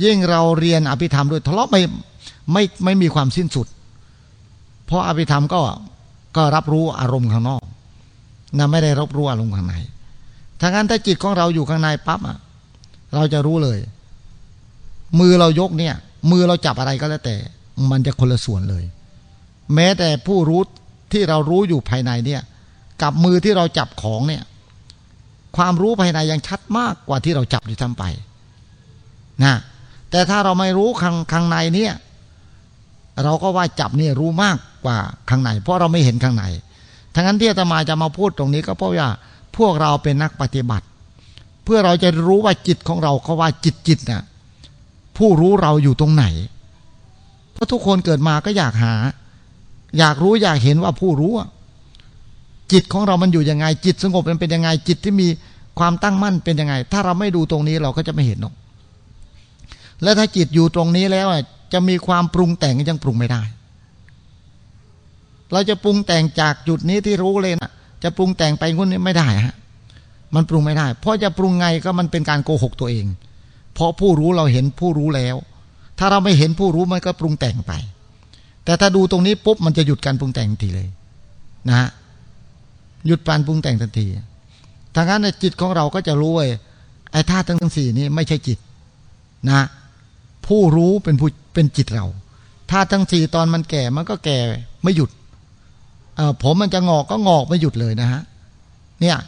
ยิ่งเราเรียนอภิธรรมด้วยทะเลาะไม่ไม่ไม่มีความสิ้นสุด เพราะอภิธรรมก็ ก็รับรู้อารมณ์ข้างนอกนะไม่ได้รับรู้อารมณ์ข้างในถ้างั้นถ้าจิตของเราอยู่ข้างในปั๊บอะเราจะรู้เลย มือเรายกเนี่ย มือเราจับอะไรก็แล้วแต่ มันจะคนละส่วนเลย แม้แต่ผู้รู้ที่เรารู้อยู่ภายในเนี่ย กับมือที่เราจับของเนี่ย ความรู้ภายในยังชัดมากกว่าที่เราจับอยู่ทั้งไปนะแต่ถ้าเราไม่รู้ข้างข้างในเนี่ย เราก็ว่าจับนี่รู้มากกว่าข้างใน เพราะเราไม่เห็นข้างในทั้งนั้นที่อาตมาจะมาพูดตรงนี้ก็เพราะว่าพวกเราเป็นนักปฏิบัติ เพื่อเราจะรู้ว่าจิตของเราเขาว่าจิตจิตนะ่ะผู้รู้เราอยู่ตรงไหน เพราะทุกคนเกิดมาก็อยากหา อยากรู้อยากเห็นว่าผู้รู้จิตของเรามันอยู่ยังไง จิตสงบมันเป็นยังไงจิตที่มีความตั้งมั่นเป็นยังไง ถ้าเราไม่ดูตรงนี้เราก็จะไม่เห็นหรอก และถ้าจิตอยู่ตรงนี้แล้ว จะมีความปรุงแต่งยังปรุงไม่ได้ เราจะปรุงแต่งจากจุดนี้ที่รู้เลยนะจะปรุงแต่งไปงุ่นนี้ไม่ได้ฮะมันปรุงไม่ได้ เพราะจะปรุงไงก็มันเป็นการโกหกตัวเอง เพราะผู้รู้เราเห็นผู้รู้แล้ว ถ้าเราไม่เห็นผู้รู้มันก็ปรุงแต่งไป แต่ถ้าดูตรงนี้ปุ๊บมันจะหยุดการปรุงแต่งทีเลย นะฮะหยุดการปรุงแต่งทันทีทางนั้นจิตของเราก็จะรู้ว่าไอ้ธาตุทั้งสี่นี้ไม่ใช่จิต นะ ผู้รู้เป็นผู้เป็นจิตเราถ้าทั้งสี่ตอนมันแก่มันก็แก่ไม่หยุดผมมันจะงอกก็งอกไม่หยุดเลยนะฮะเนี่ย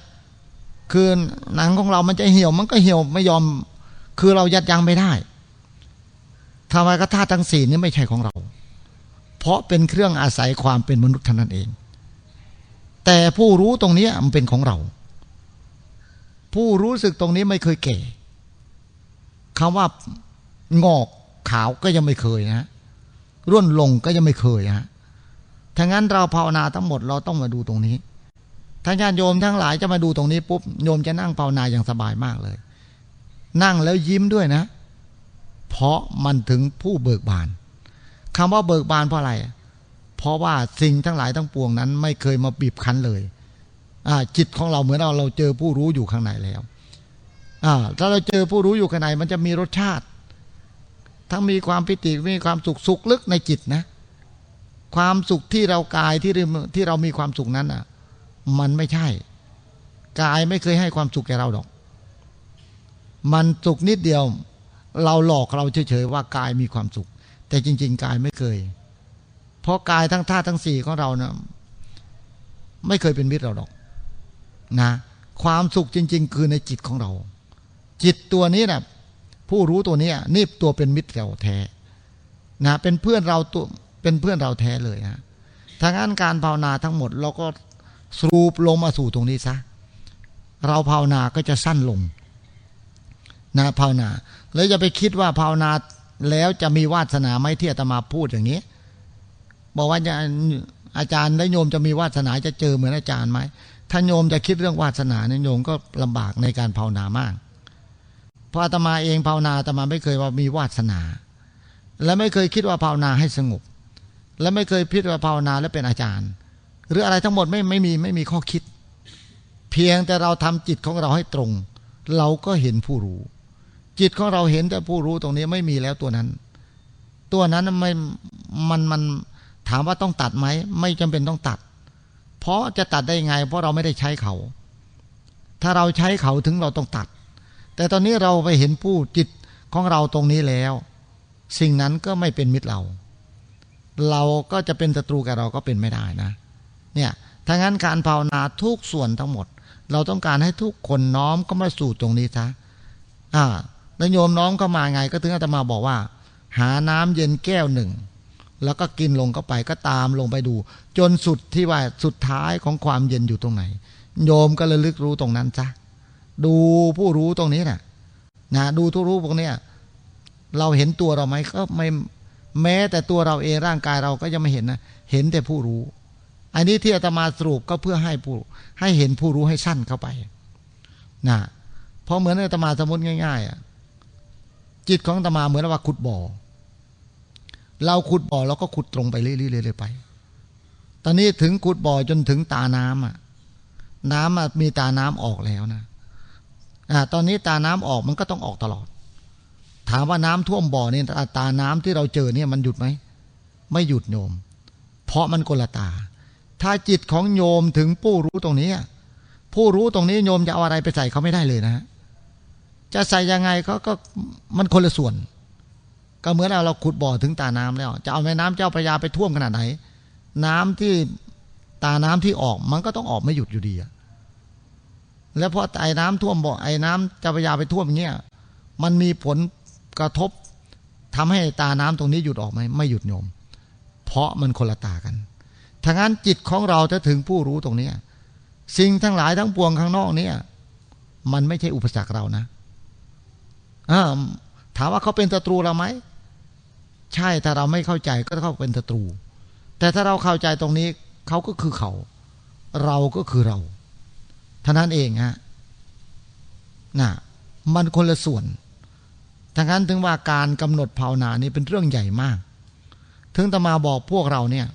คือหนังของเรามันจะเหี่ยวมันก็เหี่ยวไม่ยอม คือเรายัดยังไม่ได้ทำไมก็ธาตุทั้งสี่นี้ไม่ใช่ของเรา เพราะเป็นเครื่องอาศัยความเป็นมนุษย์เท่านั้นเอง แต่ผู้รู้ตรงนี้มันเป็นของเรา ผู้รู้สึกตรงนี้ไม่เคยแก่คำว่า งอกขาวก็ยังไม่เคยนะร่วนลงก็ยังไม่เคยฮะถ้างั้นเราภาวนาทั้งหมดเราต้องมาดูตรงนี้ ถ้าญาติโยมทั้งหลายจะมาดูตรงนี้ปุ๊บโยมจะนั่งภาวนาอย่างสบายมากเลย นั่งแล้วยิ้มด้วยนะ เพราะมันถึงผู้เบิกบานคำว่าเบิกบานเพราะอะไร เพราะว่าสิ่งทั้งหลายทั้งปวงนั้น ไม่เคยมาบีบคั้นเลยจิตของเราเหมือนเราเราเจอผู้รู้อยู่ข้างในแล้วถ้าเราเจอผู้รู้อยู่ข้างในมันจะมีรสชาติ ทั้งมีความปิติมีความสุขสุขลึกในจิตนะ ความสุขที่เรากายที่ที่เรามีความสุขนั้นอะ มันไม่ใช่ กายไม่เคยให้ความสุขแก่เราดอก มันสุขนิดเดียว เราหลอกเราเฉยๆว่ากายมีความสุข แต่จริง ๆ กายไม่เคย เพราะกายทั้งท่าทั้งสี่ของเราเนะไม่เคยเป็นมิตรเราดอก นะ ความสุขจริง ๆ คือในจิตของเรา จิตตัวนี้น่ะ ผู้รู้ตัวนี้นี่ตัวเป็นมิตรเราแท้นะเป็นเพื่อนเราตัวเป็นเพื่อนเราแท้เลยนะทางนั้นการภาวนาทั้งหมดเราก็สรูปลงมาสู่ตรงนี้ซะเราภาวนาก็จะสั้นลงนะภาวนา แล้วจะไปคิดว่าภาวนาแล้วจะมีวาสนาไหมที่อาตมาพูดอย่างนี้ บอกว่าอาจารย์และโยมจะมีวาสนาจะเจอเหมือนอาจารย์ไหมถ้าโยมจะคิดเรื่องวาสนาเนี่ยโยมก็ลำบากในการภาวนามาก พระอาตมาเองภาวนาอาตมาไม่เคยว่ามีวาสนา และไม่เคยคิดว่าภาวนาให้สงบ และไม่เคยพิจว่าภาวนาแล้วเป็นอาจารย์ หรืออะไรทั้งหมดไม่ไม่มีไม่มีข้อคิด เพียงแต่เราทำจิตของเราให้ตรง เราก็เห็นผู้รู้ จิตของเราเห็นแต่ผู้รู้ตรงนี้ไม่มีแล้วตัวนั้น ตัวนั้นไม่มันมันถามว่าต้องตัดไหมไม่จำเป็นต้องตัด เพราะจะตัดได้ไง เพราะเราไม่ได้ใช้เขา ถ้าเราใช้เขาถึงเราต้องตัด แต่ตอนนี้เราไปเห็นผู้จิตของเราตรงนี้แล้ว สิ่งนั้นก็ไม่เป็นมิตรเรา เราก็จะเป็นศัตรูกับเราก็เป็นไม่ได้นะ เนี่ยถ้างั้นการภาวนาทุกส่วนทั้งหมด เราต้องการให้ทุกคนน้อมก็มาสู่ตรงนี้ซะอ่าแล้วโยมน้อมก็มาไงก็ถึงอาตมาบอกว่า หาน้ำเย็นแก้วหนึ่ง แล้วก็กินลงเข้าไปก็ตามลงไปดู จนสุดที่ว่าสุดท้ายของความเย็นอยู่ตรงไหน โยมก็ระลึกรู้ตรงนั้นซะ ดูผู้รู้ตรงนี้นะ่ะนะดูทุกรู้พวกเนี้ยเราเห็นตัวเราไหมก็ไม่แม้แต่ตัวเราเองร่างกายเราก็ยังไม่เห็นนะเห็นแต่ผู้รู้ อันนี้ที่อาตมาสรุปก็เพื่อให้ผู้ให้เห็นผู้รู้ให้สั้นเข้าไปนะเพราะเหมือนอาตมาสมมติง่าย ๆอะจิตของอาตมาเหมือนว่าขุดบ่อ เราขุดบ่อเราก็ขุดตรงไปเรื่อยๆไป ตอนนี้ถึงขุดบ่อจนถึงตาน้ำอะ น้ำมีตาน้ำออกแล้วนะ อ่าตอนนี้ตาน้ำออกมันก็ต้องออกตลอด ถามว่าน้ำท่วมบ่อนี่ตาน้ำที่เราเจอเนี่ยมันหยุดไหม ไม่หยุดโยม เพราะมันกลตา ถ้าจิตของโยมถึงผู้รู้ตรงนี้ ผู้รู้ตรงนี้โยมจะเอาอะไรไปใส่เขาไม่ได้เลยนะ จะใส่ยังไงเขาก็มันคนละส่วน ก็เหมือนเราเราขุดบ่อถึงตาน้ำแล้ว จะเอาแม่น้ำเจ้าพระยาไปท่วมขนาดไหน น้ำที่ตาน้ำที่ออกมันก็ต้องออกไม่หยุดอยู่ดี แล้วพอไอ้น้ำท่วมบ่อไอ้น้ำเจ้าพรยาไปท่วมเงี้ยมันมีผลกระทบทำให้ตาน้ำตรงนี้หยุดออกไหมไม่หยุดโยม เพราะมันคนละตากันถ้างั้นจิตของเราถ้าถึงผู้รู้ตรงนี้สิ่งทั้งหลายทั้งปวงข้างนอกเนี่ย มันไม่ใช่อุปสรรคเรานะถามว่าเขาเป็นศัตรูเราไหมใช่ถ้าเราไม่เข้าใจก็เขาเป็นศัตรู แต่ถ้าเราเข้าใจตรงนี้เขาก็คือเขา เราก็คือเรา ท่านั้นเองฮะน่ะมันคนละส่วนทั้งนั้นถึงว่าการกำหนดภาวนานี่เป็นเรื่องใหญ่มาก ถึงตมาบอกพวกเราเนี่ย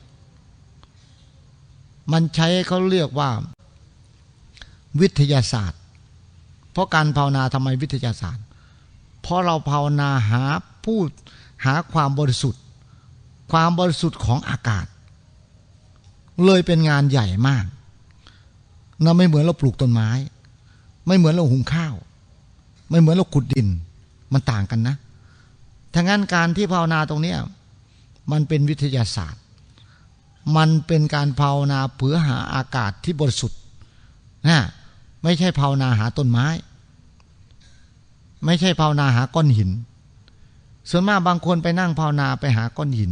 มันใช้เขาเรียกว่า วิทยาศาสตร์ เพราะการภาวนาทำไมวิทยาศาสตร์ เพราะเราภาวนาหาพูดหาความบริสุทธิ์ ความบริสุทธิ์ของอากาศ เลยเป็นงานใหญ่มาก นะไม่เหมือนเราปลูกต้นไม้ ไม่เหมือนเราหุงข้าว ไม่เหมือนเราขุดดิน มันต่างกันนะทั้งนั้นการที่ภาวนาตรงเนี้ยมันเป็นวิทยาศาสตร์ มันเป็นการภาวนาเพื่อหาอากาศที่บริสุทธิ์นะไม่ใช่ภาวนาหาต้นไม้ ไม่ใช่ภาวนาหาก้อนหิน ส่วนมากบางคนไปนั่งภาวนาไปหาก้อนหิน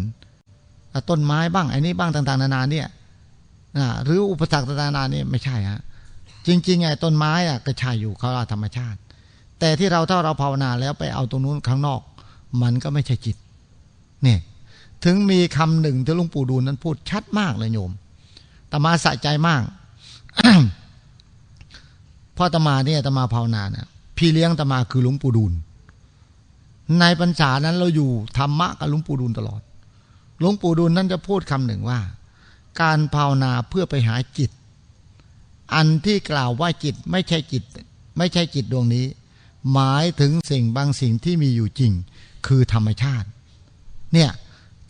ต้นไม้บ้างไอ้นี้บ้างต่าง ๆ นานาเนี่ย หรืออุปสรรคต่างๆนานาเนี่ยไม่ใช่ฮะจริงๆไอ้ต้นไม้อะก็ใช่อยู่เขาธรรมชาติ แต่ที่เราถ้าเราภาวนาแล้วไปเอาตรงนู้นข้างนอก มันก็ไม่ใช่จิตเนี่ยถึงมีคำหนึ่งที่หลวงปู่ดูลนั้นพูดชัดมากเลยโยมตมาสะใจมากพ่อตมาเนี่ยตมาภาวนาเนี่ยพี่เลี้ยงตมาคือหลวงปู่ดูลในปัญษานั้นเราอยู่ธรรมะกับหลวงปู่ดูลตลอดหลวงปู่ดูลนั้นจะพูดคำหนึ่งว่า การภาวนาเพื่อไปหาจิต อันที่กล่าวว่าจิตไม่ใช่จิต ไม่ใช่จิตดวงนี้ หมายถึงสิ่งบางสิ่งที่มีอยู่จริง คือธรรมชาติ เนี่ย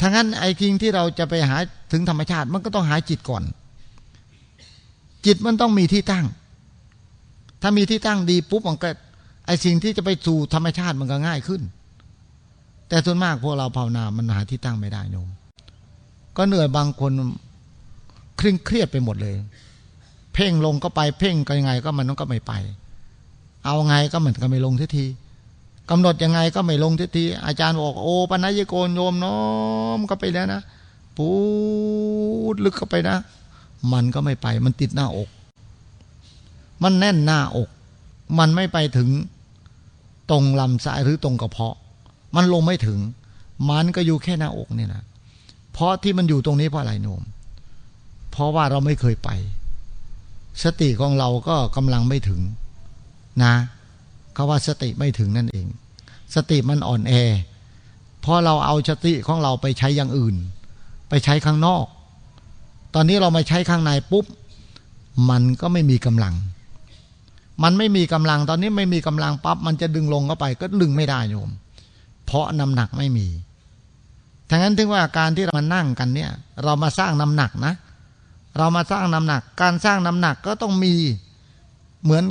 ทั้งนั้นไอ้ทิงที่เราจะไปหาถึงธรรมชาติมันก็ต้องหาจิตก่อน จิตมันต้องมีที่ตั้ง ถ้ามีที่ตั้งดีปุ๊บมันก็ไอ้สิ่งที่จะไปสู่ธรรมชาติมันก็ง่ายขึ้น แต่ส่วนมากพวกเราภาวนา มันหาที่ตั้งไม่ได้โยมก็เหนื่อยบางคน เคร่งเครียดไปหมดเลย เพ่งลงก็ไปเพ่งก็ยังไงก็มันก็ไม่ไป เอาไงก็มันก็ไม่ลงทีทีกำหนดยังไงก็ไม่ลงทีทีอาจารย์บอกโอ้ปนัยโกนโยมน้อมก็ไปแล้วนะปูดลึกเข้าไปนะ มันก็ไม่ไปมันติดหน้าอก มันแน่นหน้าอก มันไม่ไปถึงตรงลำไส้หรือตรงกระเพาะ มันลงไม่ถึง มันก็อยู่แค่หน้าอกนี่นะเพราะที่มันอยู่ตรงนี้เพราะอะไรโยม เพราะว่าเราไม่เคยไป สติของเราก็กำลังไม่ถึงนะเขาว่าสติไม่ถึงนั่นเอง สติมันอ่อนแอเพราะเราเอาสติของเราไปใช้อย่างอื่น ไปใช้ข้างนอก ตอนนี้เรามาใช้ข้างในปุ๊บ มันก็ไม่มีกำลัง มันไม่มีกำลังตอนนี้ไม่มีกำลังปั๊บมันจะดึงลงเข้าไป ก็ดึงไม่ได้โยม เพราะน้ำหนักไม่มีทั้งนั้นถึงว่าการที่เรามานั่งกันเนี่ย เรามาสร้างน้ำหนักนะ เรามาสร้างน้ำหนัก การสร้างน้ำหนักก็ต้องมีเหมือน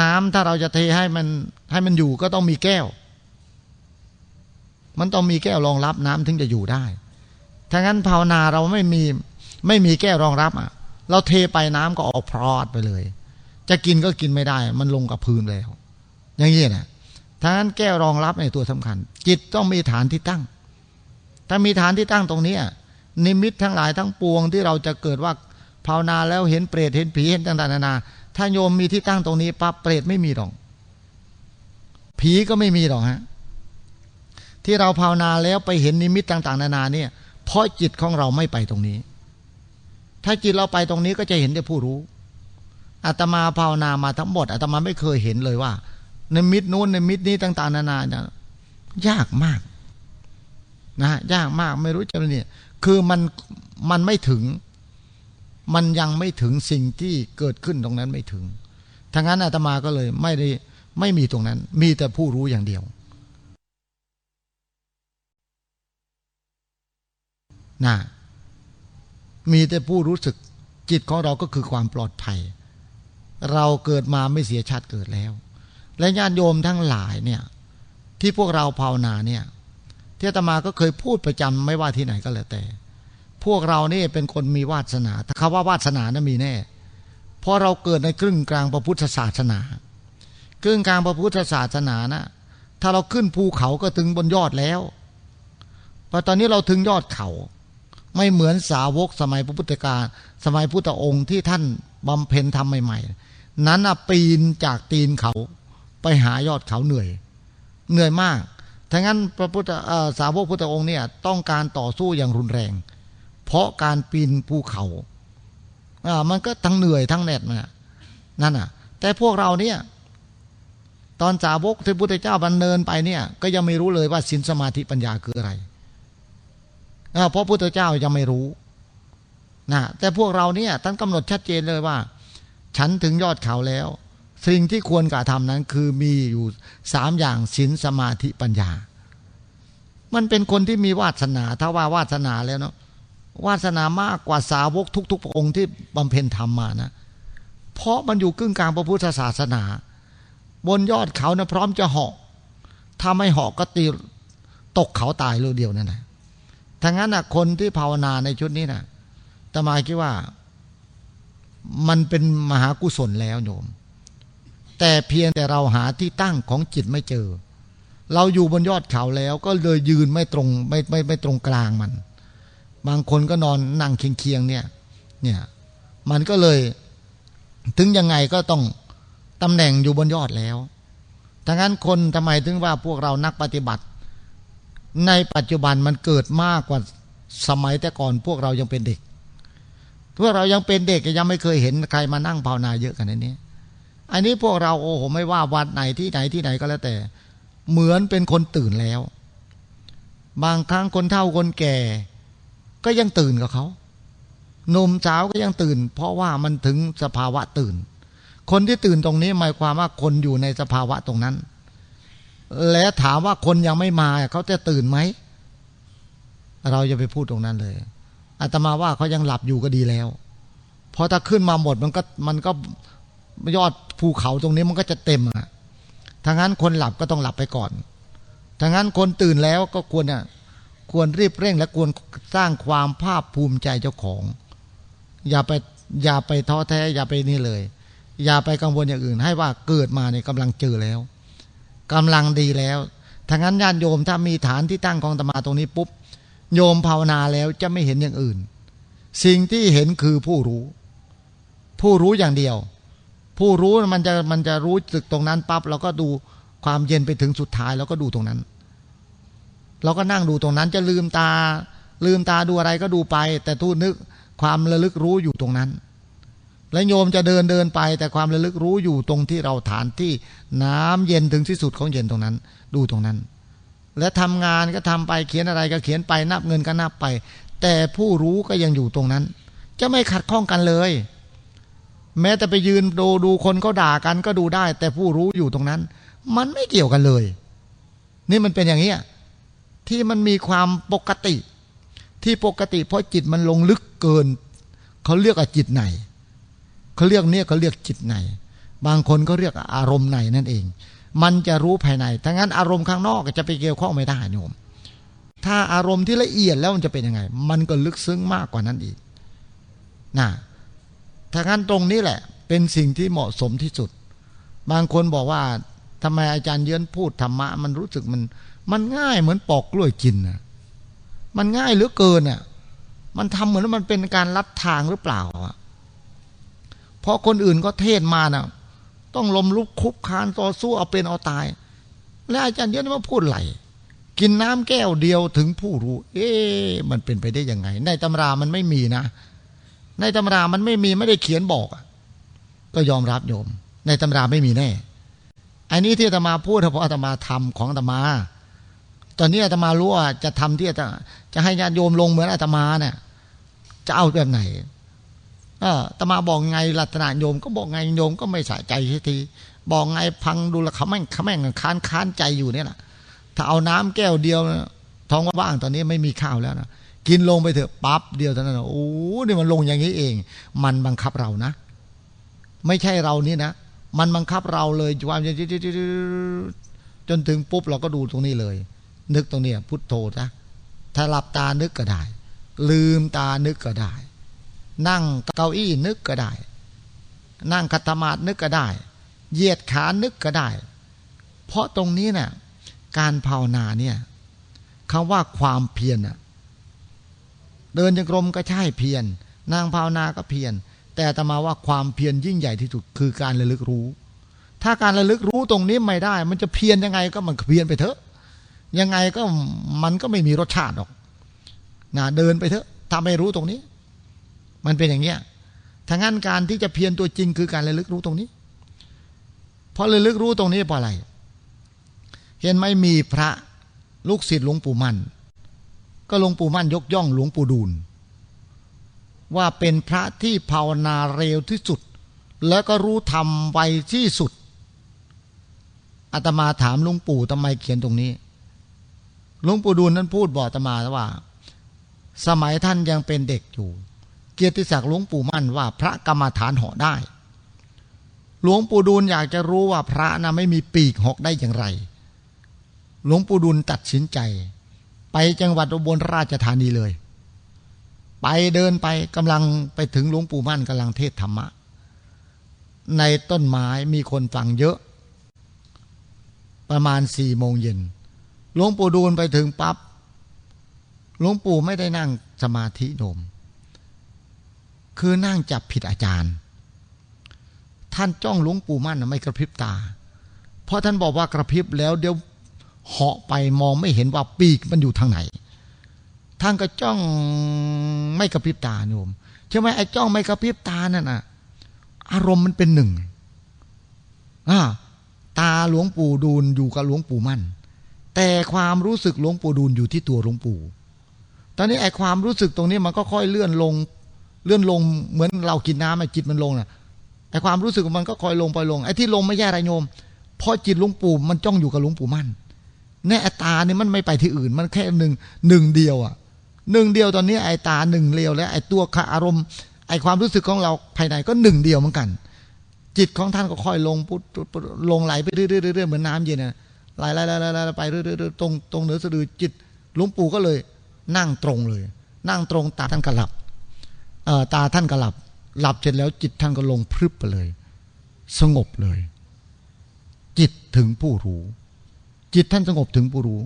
น้ำถ้าเราจะเทให้มันให้มันอยู่ก็ต้องมีแก้ว มันต้องมีแก้วรองรับน้ำถึงจะอยู่ได้ถ้างั้นภาวนาเราไม่มีไม่มีแก้วรองรับอะ เราเทไปน้ำก็ออกพรอดไปเลย จะกินก็กินไม่ได้ มันลงกับพื้นแล้ว อย่างนี้นะถ้างั้นแก้วรองรับในตัวสำคัญ จิตต้องมีฐานที่ตั้ง ถ้ามีฐานที่ตั้งตรงนี้ นิมิตทั้งหลายทั้งปวงที่เราจะเกิดว่าภาวนาแล้วเห็นเปรตเห็นผีเห็นต่างๆนานา ถ้าโยมมีที่ตั้งตรงนี้ปั๊บเปรตไม่มีหรอก ผีก็ไม่มีหรอกฮะ ที่เราภาวนาแล้วไปเห็นนิมิตต่าง ๆ นานาเนี่ย เพราะจิตของเราไม่ไปตรงนี้ ถ้าจิตเราไปตรงนี้ก็จะเห็นแต่ผู้รู้อาตมาภาวนามาทั้งหมดอาตมาไม่เคยเห็นเลยว่านิมิตนู้นนิมิตนี้ต่าง ๆ นานาเนี่ยยากมากนะยากมากไม่รู้จะเนี่ย คือมันมันไม่ถึง มันยังไม่ถึงสิ่งที่เกิดขึ้นตรงนั้นไม่ถึงทั้งนั้นอาตมาก็เลยไม่ได้ไม่มีตรงนั้น มีแต่ผู้รู้อย่างเดียวนะมีแต่ผู้รู้สึกจิตของเราก็คือความปลอดภัย เราเกิดมาไม่เสียชาติเกิดแล้ว และญาติโยมทั้งหลายเนี่ย ที่พวกเราภาวนาเนี่ย ที่ตมาก็เคยพูดประจำไม่ว่าที่ไหนก็แล้วแต่ พวกเรานี่เป็นคนมีวาสนาถ้าคำว่าวาสนานะมีแน่เพราะเราเกิดในครึ่งกลางพระพุทธศาสนา ครึ่งกลางพระพุทธศาสนานะถ้าเราขึ้นภูเขาก็ถึงบนยอดแล้วพอตอนนี้เราถึงยอดเขา ไม่เหมือนสาวกสมัยพระพุทธกาลสมัยพุทธองค์ที่ท่านบำเพ็ญทำใหม่ ๆ นั้นปีนจากตีนเขาไปหายอดเขาเหนื่อย เหนื่อยมาก ทั้งนั้นพระพุทธสาวกพุทธองค์เนี่ยต้องการต่อสู้อย่างรุนแรง เพราะการปีนภูเขาอ่ามันก็ทั้งเหนื่อยทั้งเหน็ดนะนั่นอะ แต่พวกเราเนี่ย ตอนสาวกที่พุทธเจ้าบันเนินไปเนี่ย ก็ยังไม่รู้เลยว่าสินสมาธิปัญญาคืออะไรเพราะพุทธเจ้ายังไม่รู้นะแต่พวกเราเนี่ยท่านกำหนดชัดเจนเลยว่า ฉันถึงยอดเขาแล้ว สิ่งที่ควรกระทำนั้นคือมีอยู่สามอย่างสินสมาธิปัญญา มันเป็นคนที่มีวาสนา ถ้าว่าวาสนาแล้วเนาะวาสนามากกว่าสาวกทุกๆพระองค์ที่บำเพ็ญธรรมมานะ เพราะมันอยู่กึ่งกลางพระพุทธศาสนา บนยอดเขานะพร้อมจะเหาะถ้าไม่เหาะก็ตีตกเขาตายเรูเดียวนั่นแหละทั้งนั้นนะคนที่ภาวนาในชุดนี้นะตมาคิดว่า มันเป็นมหากุศลแล้วโยม แต่เพียงแต่เราหาที่ตั้งของจิตไม่เจอ เราอยู่บนยอดเขาแล้วก็เลยยืนไม่ตรงไม่ไม่ไม่ตรงกลางมัน บางคนก็นอนนั่งเคียงๆเนี่ยเนี่ยมันก็เลยถึงยังไงก็ต้องตำแหน่งอยู่บนยอดแล้วทั้งนั้นคนทำไมถึงว่าพวกเรานักปฏิบัติ ในปัจจุบันมันเกิดมากกว่าสมัยแต่ก่อนพวกเรายังเป็นเด็ก พวกเรายังเป็นเด็กยังไม่เคยเห็นใครมานั่งภาวนาเยอะขนาดนี้ อันนี้พวกเราโอ้โหไม่ว่าวัดไหนที่ไหนที่ไหนก็แล้วแต่ เหมือนเป็นคนตื่นแล้ว บางครั้งคนเฒ่าคนแก่ ก็ยังตื่นกับเขาหนุ่มสาวก็ยังตื่น เพราะว่ามันถึงสภาวะตื่น คนที่ตื่นตรงนี้หมายความว่าคนอยู่ในสภาวะตรงนั้น แล้วถามว่าคนยังไม่มาเขาจะตื่นไหม เราจะไปพูดตรงนั้นเลยอาตมาว่าเขายังหลับอยู่ก็ดีแล้ว เพราะถ้าขึ้นมาหมดมันก็มันก็ยอด ภูเขาตรงนี้มันก็จะเต็มอะถ้างั้นคนหลับก็ต้องหลับไปก่อนถ้างั้นคนตื่นแล้วก็ควรเนี่ยควรรีบเร่ง และควรสร้างความภาคภูมิใจเจ้าของ อย่าไปอย่าไปท้อแท้ อย่าไปนี่เลย อย่าไปกังวลอย่างอื่น ให้ว่าเกิดมาเนี่ยกำลังเจอแล้วกำลังดีแล้วถ้างั้นญาติโยมถ้ามีฐานที่ตั้งของตมาตรงนี้ปุ๊บโยมภาวนาแล้วจะไม่เห็นอย่างอื่น สิ่งที่เห็นคือผู้รู้ ผู้รู้อย่างเดียว ผู้รู้มันจะมันจะรู้สึกตรงนั้นปั๊บเราก็ดูความเย็นไปถึงสุดท้ายแล้วก็ดูตรงนั้น เราก็นั่งดูตรงนั้นจะลืมตา ลืมตาดูอะไรก็ดูไป แต่ทูนึกความระลึกรู้อยู่ตรงนั้น และโยมจะเดินเดินไป แต่ความระลึกรู้อยู่ตรงที่เราฐานที่น้ำเย็นถึงที่สุดของเย็นตรงนั้น ดูตรงนั้น และทำงานก็ทำไปเขียนอะไรก็เขียนไปนับเงินก็นับไป แต่ผู้รู้ก็ยังอยู่ตรงนั้น จะไม่ขัดข้องกันเลย แม้แต่ไปยืนดูดูคนเขาด่ากันก็ดูได้ แต่ผู้รู้อยู่ตรงนั้น มันไม่เกี่ยวกันเลย นี่มันเป็นอย่างนี้ที่มันมีความปกติ ที่ปกติเพราะจิตมันลงลึกเกินเขาเรียกว่าจิตไหนเขาเรียกเนี่ยเขาเรียกจิตในบางคนก็เรียกอารมณ์ในนั่นเอง มันจะรู้ภายในถ้างั้นอารมณ์ข้างนอกจะไปเกี่ยวข้องไม่ได้โยมถ้าอารมณ์ที่ละเอียดแล้วมันจะเป็นยังไง มันก็ลึกซึ้งมากกว่านั้นอีกนะ ถ้างั้นตรงนี้แหละ เป็นสิ่งที่เหมาะสมที่สุด บางคนบอกว่าทำไมอาจารย์เยือนพูดธรรมะ มันรู้สึกมัน มันง่ายเหมือนปอกกล้วยกินนะมันง่ายเหลือเกินอะ มันทำเหมือนมันเป็นการลัดทางหรือเปล่าอะเพราะคนอื่นก็เทศมานะ่ะ ต้องลมลุกคุกคานต่อสู้เอาเป็นเอาตาย แล้วอาจารย์เยอะมาพูดไหลกินน้ำแก้วเดียวถึงผู้รู้ เอ๊ะมันเป็นไปได้ยังไง ในตำรามันไม่มีนะ ในตำรามันไม่มีไม่ได้เขียนบอกก็ยอมรับโยม ในตำราไม่มีแน่อันนี้ที่อาตมาพูดเพราะอาตมาทำของอาตมา ตอนนี้อาตมารู้ว่าจะทำที่จะจะให้ญาติโยมลงเหมือนอาตมาเนี่ยจะเอาแบบไหนออตมาบอกไงลัตนาโยม ก็บอกไงโยมก็ไม่ใส่ใจทีบอกไงพังดูละขาแม่งขาแม่งค้านค้านใจอยู่เนี่ยแหละถ้าเอาน้ำแก้วเดียวท้องว่างตอนนี้ไม่มีข้าวแล้วนะ กินลงไปเถอะปั๊บเดียวเท่านั้นโอ้นี่มันลงอย่างนี้เอง มันบังคับเรานะ ไม่ใช่เรานี่นะ มันบังคับเราเลยความจนถึงปุ๊บเราก็ดูตรงนี้เลย นึกตรงนี้พุทโธนะถ้าหลับตานึกก็ได้ ลืมตานึกก็ได้ นั่งเก้าอี้นึกก็ได้ นั่งคัตมาดนึกก็ได้เหยียดขานึกก็ได้ เพราะตรงนี้เนะ่ยการภาวนาเนี่ยคำว่าความเพียรน่ะ เดินจงกรมก็ใช่เพียรนั่งภาวนาก็เพียรแต่ตมาว่าความเพียรยิ่งใหญ่ที่สุดคือการระลึกรู้ ถ้าการระลึกรู้ตรงนี้ไม่ได้ มันจะเพียรยังไงก็มันเพียรไปเถอะ ยังไงก็มันก็ไม่มีรสชาติหรอกนะเดินไปเถอะถ้าไม่รู้ตรงนี้ มันเป็นอย่างเงี้ยทางนั้นการที่จะเพียรตัวจริงคือการระลึกรู้ตรงนี้ เพราะระลึกรู้ตรงนี้เพราะอะไร เห็นไหมมีพระลูกศิษย์หลวงปู่มั่น ก็หลวงปู่มั่นยกย่องหลวงปู่ดูล ว่าเป็นพระที่ภาวนาเร็วที่สุด แล้วก็รู้ธรรมไวที่สุดอาตมาถามหลวงปู่ทำไมเขียนตรงนี้หลวงปู่ดูลนั้นพูดบอกอาตมาว่า สมัยท่านยังเป็นเด็กอยู่ เกียรติศักดิ์หลวงปู่มั่นว่าพระกรรมฐานเหาะได้ หลวงปู่ดูลอยากจะรู้ว่าพระนะไม่มีปีกหอกได้อย่างไร หลวงปู่ดูลตัดสินใจ จังหวัดอุบลราชธานีเลย ไปเดินไปกำลังไปถึงหลวงปู่มั่นกำลังเทศธรรมะ ในต้นไม้มีคนฟังเยอะ ประมาณสี่โมงเย็นหลวงปู่ดูลไปถึงปับ๊บหลวงปู่ไม่ได้นั่งสมาธิโนมคือนั่งจับผิดอาจารย์ ท่านจ้องหลวงปู่มั่นไม่กระพริบตา เพราะท่านบอกว่ากระพริบแล้วเดี๋ยว เหาะไปมองไม่เห็นว่าปีกมันอยู่ทางไหนท่านก็จ้องไม่กระพริบตาโยมใช่ไหมไอ้จ้องไม่กระพริบตานั่นน่ะ อารมณ์มันเป็นหนึ่งอ่าตาหลวงปู่ดูลอยู่กับหลวงปู่มั่น แต่ความรู้สึกหลวงปู่ดูลอยู่ที่ตัวหลวงปู่ ตอนนี้ไอ้ความรู้สึกตรงนี้มันก็ค่อยเลื่อนลง เลื่อนลงเหมือนเรากินน้ำไอ้จิตมันลงน่ะไอ้ความรู้สึกมันก็คอยลงไปลงไอ้ที่ลงไม่แย่ไรโยมพอจิตหลวงปู่มันจ้องอยู่กับหลวงปู่มั่น แน่ตาเนี่ยมันไม่ไปที่อื่น มันแค่หนึ่งหนึ่งเดียวอะหนึ่งเดียวตอนนี้ไอ้ตาหนึ่งเดียวแล้วไอ้ตัวอารมณ์ ไอ้ความรู้สึกของเราภายในก็หนึ่งเดียวเหมือนกัน จิตของท่านก็ค่อยลงปุ๊บลงไหลไปเรื่อยๆเหมือนน้ำเย็นนะไหลไหลไหลไหลไปเรื่อยๆตรงตรงเหนือสะดือจิตหลวงปู่ก็เลย นั่งตรงเลย นั่งตรงตาท่านก็หลับเอ่อตาท่านก็หลับ หลับเสร็จแล้วจิตท่านก็ลงพรึบไปเลย สงบเลย จิตถึงผู้รู้ จิตท่านสงบถึงปูรู้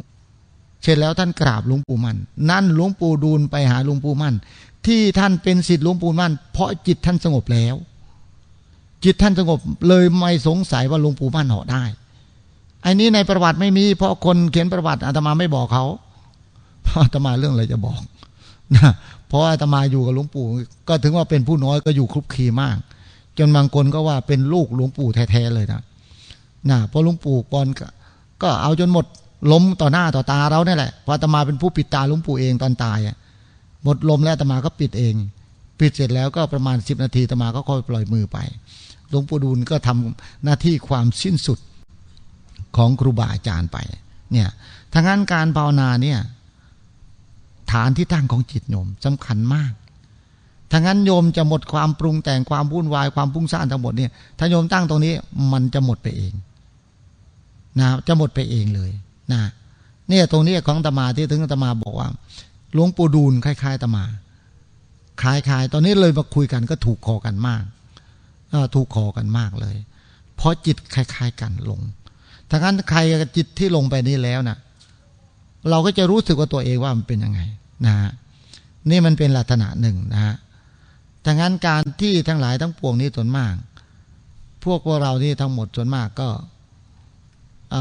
เสร็จแล้วท่านกราบหลวงปู่มั่น นั่นหลวงปู่ดูลไปหาหลวงปู่มั่น ที่ท่านเป็นศิษย์หลวงปู่มั่น เพราะจิตท่านสงบแล้ว จิตท่านสงบเลยไม่สงสัยว่าหลวงปู่มั่นเหาะได้ไอ้นี้ในประวัติไม่มี เพราะคนเขียนประวัติอาตมาไม่บอกเขา เพราะอาตมาเรื่องอะไรจะบอกนะเพราะอาตมาอยู่กับหลวงปู่ ก็ถึงว่าเป็นผู้น้อยก็อยู่คลุกคลีมาก จนบางคนก็ว่าเป็นลูกหลวงปู่แท้ๆเลยนะนะเพราะหลวงปู่ปอน ก็เอาจนหมดล้มต่อหน้าต่อตาเราเนี่ยแหละพอตมาเป็นผู้ปิดตาหลวงปู่เองตอนตายอะหมดลมแล้วตมาก็ปิดเอง ปิดเสร็จแล้วก็ประมาณสิบนาทีตมาก็ค่อยปล่อยมือไปหลวงปู่ดูลก็ทำหน้าที่ความสิ้นสุดของครูบาอาจารย์ไป เนี่ยทางนั้นการภาวนาเนี่ย ฐานที่ตั้งของจิตโยมสำคัญมากถ้างั้นโยมจะหมดความปรุงแต่งความวุ่นวายความพุ่งซ่านทั้งหมดเนี่ยถ้าโยมตั้งตรงนี้มันจะหมดไปเอง นะจะหมดไปเองเลยนะเนี่ยตรงนี้ของตมาที่ถึงตมาบอกว่าหลวงปู่ดูลคล้ายๆตมาคล้ายๆ ตอนนี้เลยมาคุยกันก็ถูกคอกันมากถูกคอกันมากเลย เพราะจิตคล้าย ๆ กันลงถ้างั้นใครจิตที่ลงไปนี้แล้วนะเราก็จะรู้สึกว่าตัวเองว่ามันเป็นยังไงนะนี่มันเป็นลักษณะหนึ่งนะฮะถ้างั้นการที่ทั้งหลายทั้งปวงนี้ส่วนมาก พวกพวกเรานี่ทั้งหมดส่วนมากก็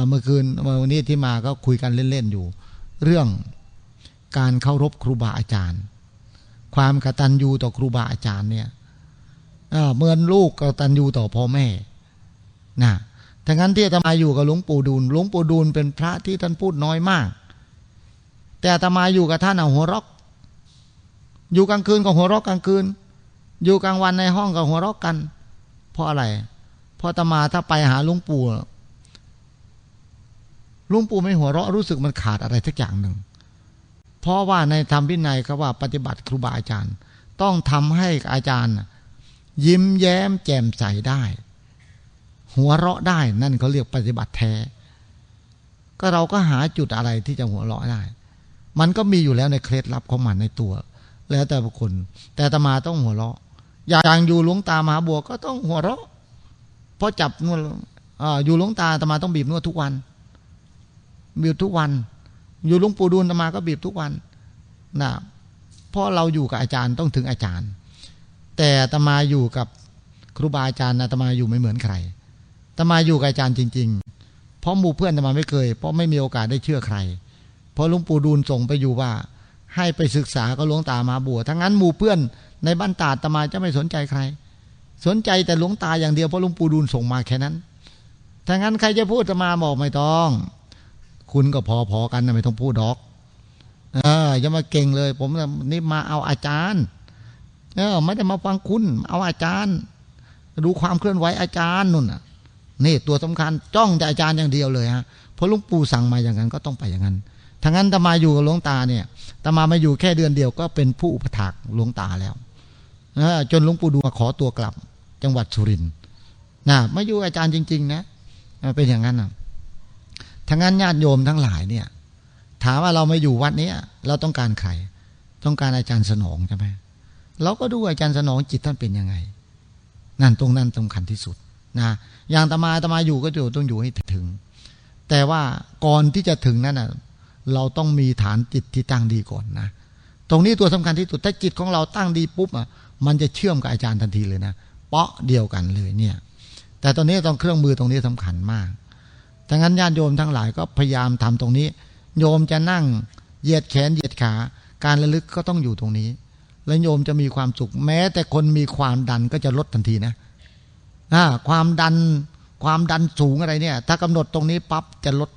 เมื่อคืนวันนี้ที่มาก็คุยกันเล่นๆอยู่ เรื่องการเคารพครูบาอาจารย์ ความกตัญญูต่อครูบาอาจารย์เนี่ยเหมื่อลูกกตัญญูต่อพ่อแม่นะทั้งนั้นที่อาตมาอยู่กับหลวงปู่ดูลหลวงปู่ดูลเป็นพระที่ท่านพูดน้อยมาก แต่อาตมาอยู่กับท่านเอาหัวรอก อยู่กลางคืนก็หัวรอกกลางคืน อยู่กลางวันในห้องก็หัวรอกกัน เพราะอะไร เพราะอาตมาถ้าไปหาหลวงปู่ ลุงปู่ไม่หัวเราะรู้สึกมันขาดอะไรสักอย่างหนึ่ง เพราะว่าในธรรมพินัยเขาว่าปฏิบัติครูบาอาจารย์ ต้องทำให้อาจารย์ ยิ้มแย้มแจ่มใสได้ หัวเราะได้นั่นเขาเรียกปฏิบัติแท้ ก็เราก็หาจุดอะไรที่จะหัวเราะได้ มันก็มีอยู่แล้วในเคล็ดลับของมันในตัว แล้วแต่บุคคล แต่ตมาต้องหัวเราะ อย่างอยู่หลวงตามหาบัวก็ต้องหัวเราะ เพราะจับนวดอยู่หลวงตาตมาต้องบีบนวดทุกวัน บีบทุกวัน อยู่ลุงปู่ดูลตมาก็บีบทุกวันนะเพราะเราอยู่กับอาจารย์ต้องถึงอาจารย์ แต่ตมาอยู่กับครูบาอาจารย์นะตมาอยู่ไม่เหมือนใครตมาอยู่กับอาจารย์จริง ๆ เพราะหมู่เพื่อนตมาไม่เคย เพราะไม่มีโอกาสได้เชื่อใคร เพราะลุงปู่ดูลส่งไปอยู่ว่า ให้ไปศึกษาก็หลวงตามาบัวทั้งนั้นหมู่เพื่อนในบ้านตาตมาจะไม่สนใจใคร สนใจแต่หลวงตาอย่างเดียวเพราะลุงปู่ดูลส่งมาแค่นั้นถ้างั้นใครจะพูดตมาบอกไม่ต้อง คุณก็พอๆกันนะไม่ต้องพูดดอกเอออย่ามาเก่งเลย ผมนี่มาเอาอาจารย์ เออไม่ได้มาฟังคุณ เอาอาจารย์ ดูความเคลื่อนไหวอาจารย์นุ่นน่ะนี่ตัวสำคัญจ้องแต่อาจารย์อย่างเดียวเลยฮะเพราะลุงปู่สั่งมาอย่างนั้นก็ต้องไปอย่างนั้นถ้างั้นตมาอยู่กับหลวงตาเนี่ยตมามาอยู่แค่เดือนเดียวก็เป็นผู้อุปถักหลวงตาแล้วจนหลวงปู่ดูมาขอตัวกลับ จังหวัดสุรินทร์นะมาอยู่อาจารย์จริง ๆ นะเป็นอย่างนั้นนะ ทั้งนั้นญาติโยมทั้งหลายเนี่ย ถามว่าเรามาอยู่วัดนี้เราต้องการใคร ต้องการอาจารย์สนองใช่ไหมเราก็ดูอาจารย์สนองจิตท่านเป็นยังไง นั่นตรงนั้นสำคัญที่สุดนะอย่างตมาตมาอยู่ก็อยู่ต้องอยู่ให้ถึง แต่ว่าก่อนที่จะถึงนั้นนะเราต้องมีฐานจิตที่ตั้งดีก่อนนะตรงนี้ตัวสำคัญที่สุดถ้าจิตของเราตั้งดีปุ๊บอะมันจะเชื่อมกับอาจารย์ทันทีเลยนะเปาะเดียวกันเลยเนี่ย แต่ตอนนี้ต้องเครื่องมือตรงนี้สำคัญมาก ดังนั้นญาติโยมทั้งหลายก็พยายามทำตรงนี้ โยมจะนั่งเหยียดแขนเหยียดขา การระลึกก็ต้องอยู่ตรงนี้ แล้วโยมจะมีความสุข แม้แต่คนมีความดันก็จะลดทันทีนะความดันความดันสูงอะไรเนี่ย ถ้ากำหนดตรงนี้ปั๊บจะลด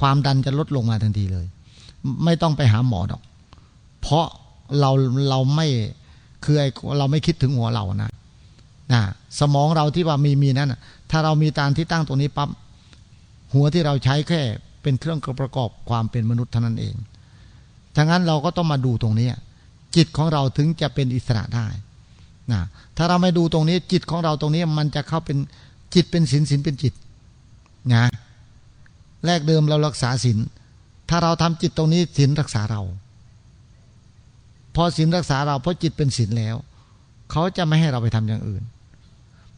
ความดันจะลดลงมาทันทีเลย ไม่ต้องไปหาหมอดอก เพราะเราเราไม่คือไอเราไม่คิดถึงหัวเรานะนะสมองเราที่ว่ามีมีนั้นถ้าเรามีตามที่ตั้งตรงนี้ปั๊บ หัวที่เราใช้แค่เป็นเครื่องประกอบความเป็นมนุษย์เท่านั้นเองดังนั้นเราก็ต้องมาดูตรงนี้ จิตของเราถึงจะเป็นอิสระได้นะถ้าเราไม่ดูตรงนี้ จิตของเราตรงนี้มันจะเข้าเป็นจิตเป็นศีลศีลเป็นจิตนะแรกเดิมเรารักษาศีลถ้าเราทำจิตตรงนี้ศีลรักษาเรา พอศีลรักษาเราเพราะจิตเป็นศีลแล้ว เขาจะไม่ให้เราไปทำอย่างอื่น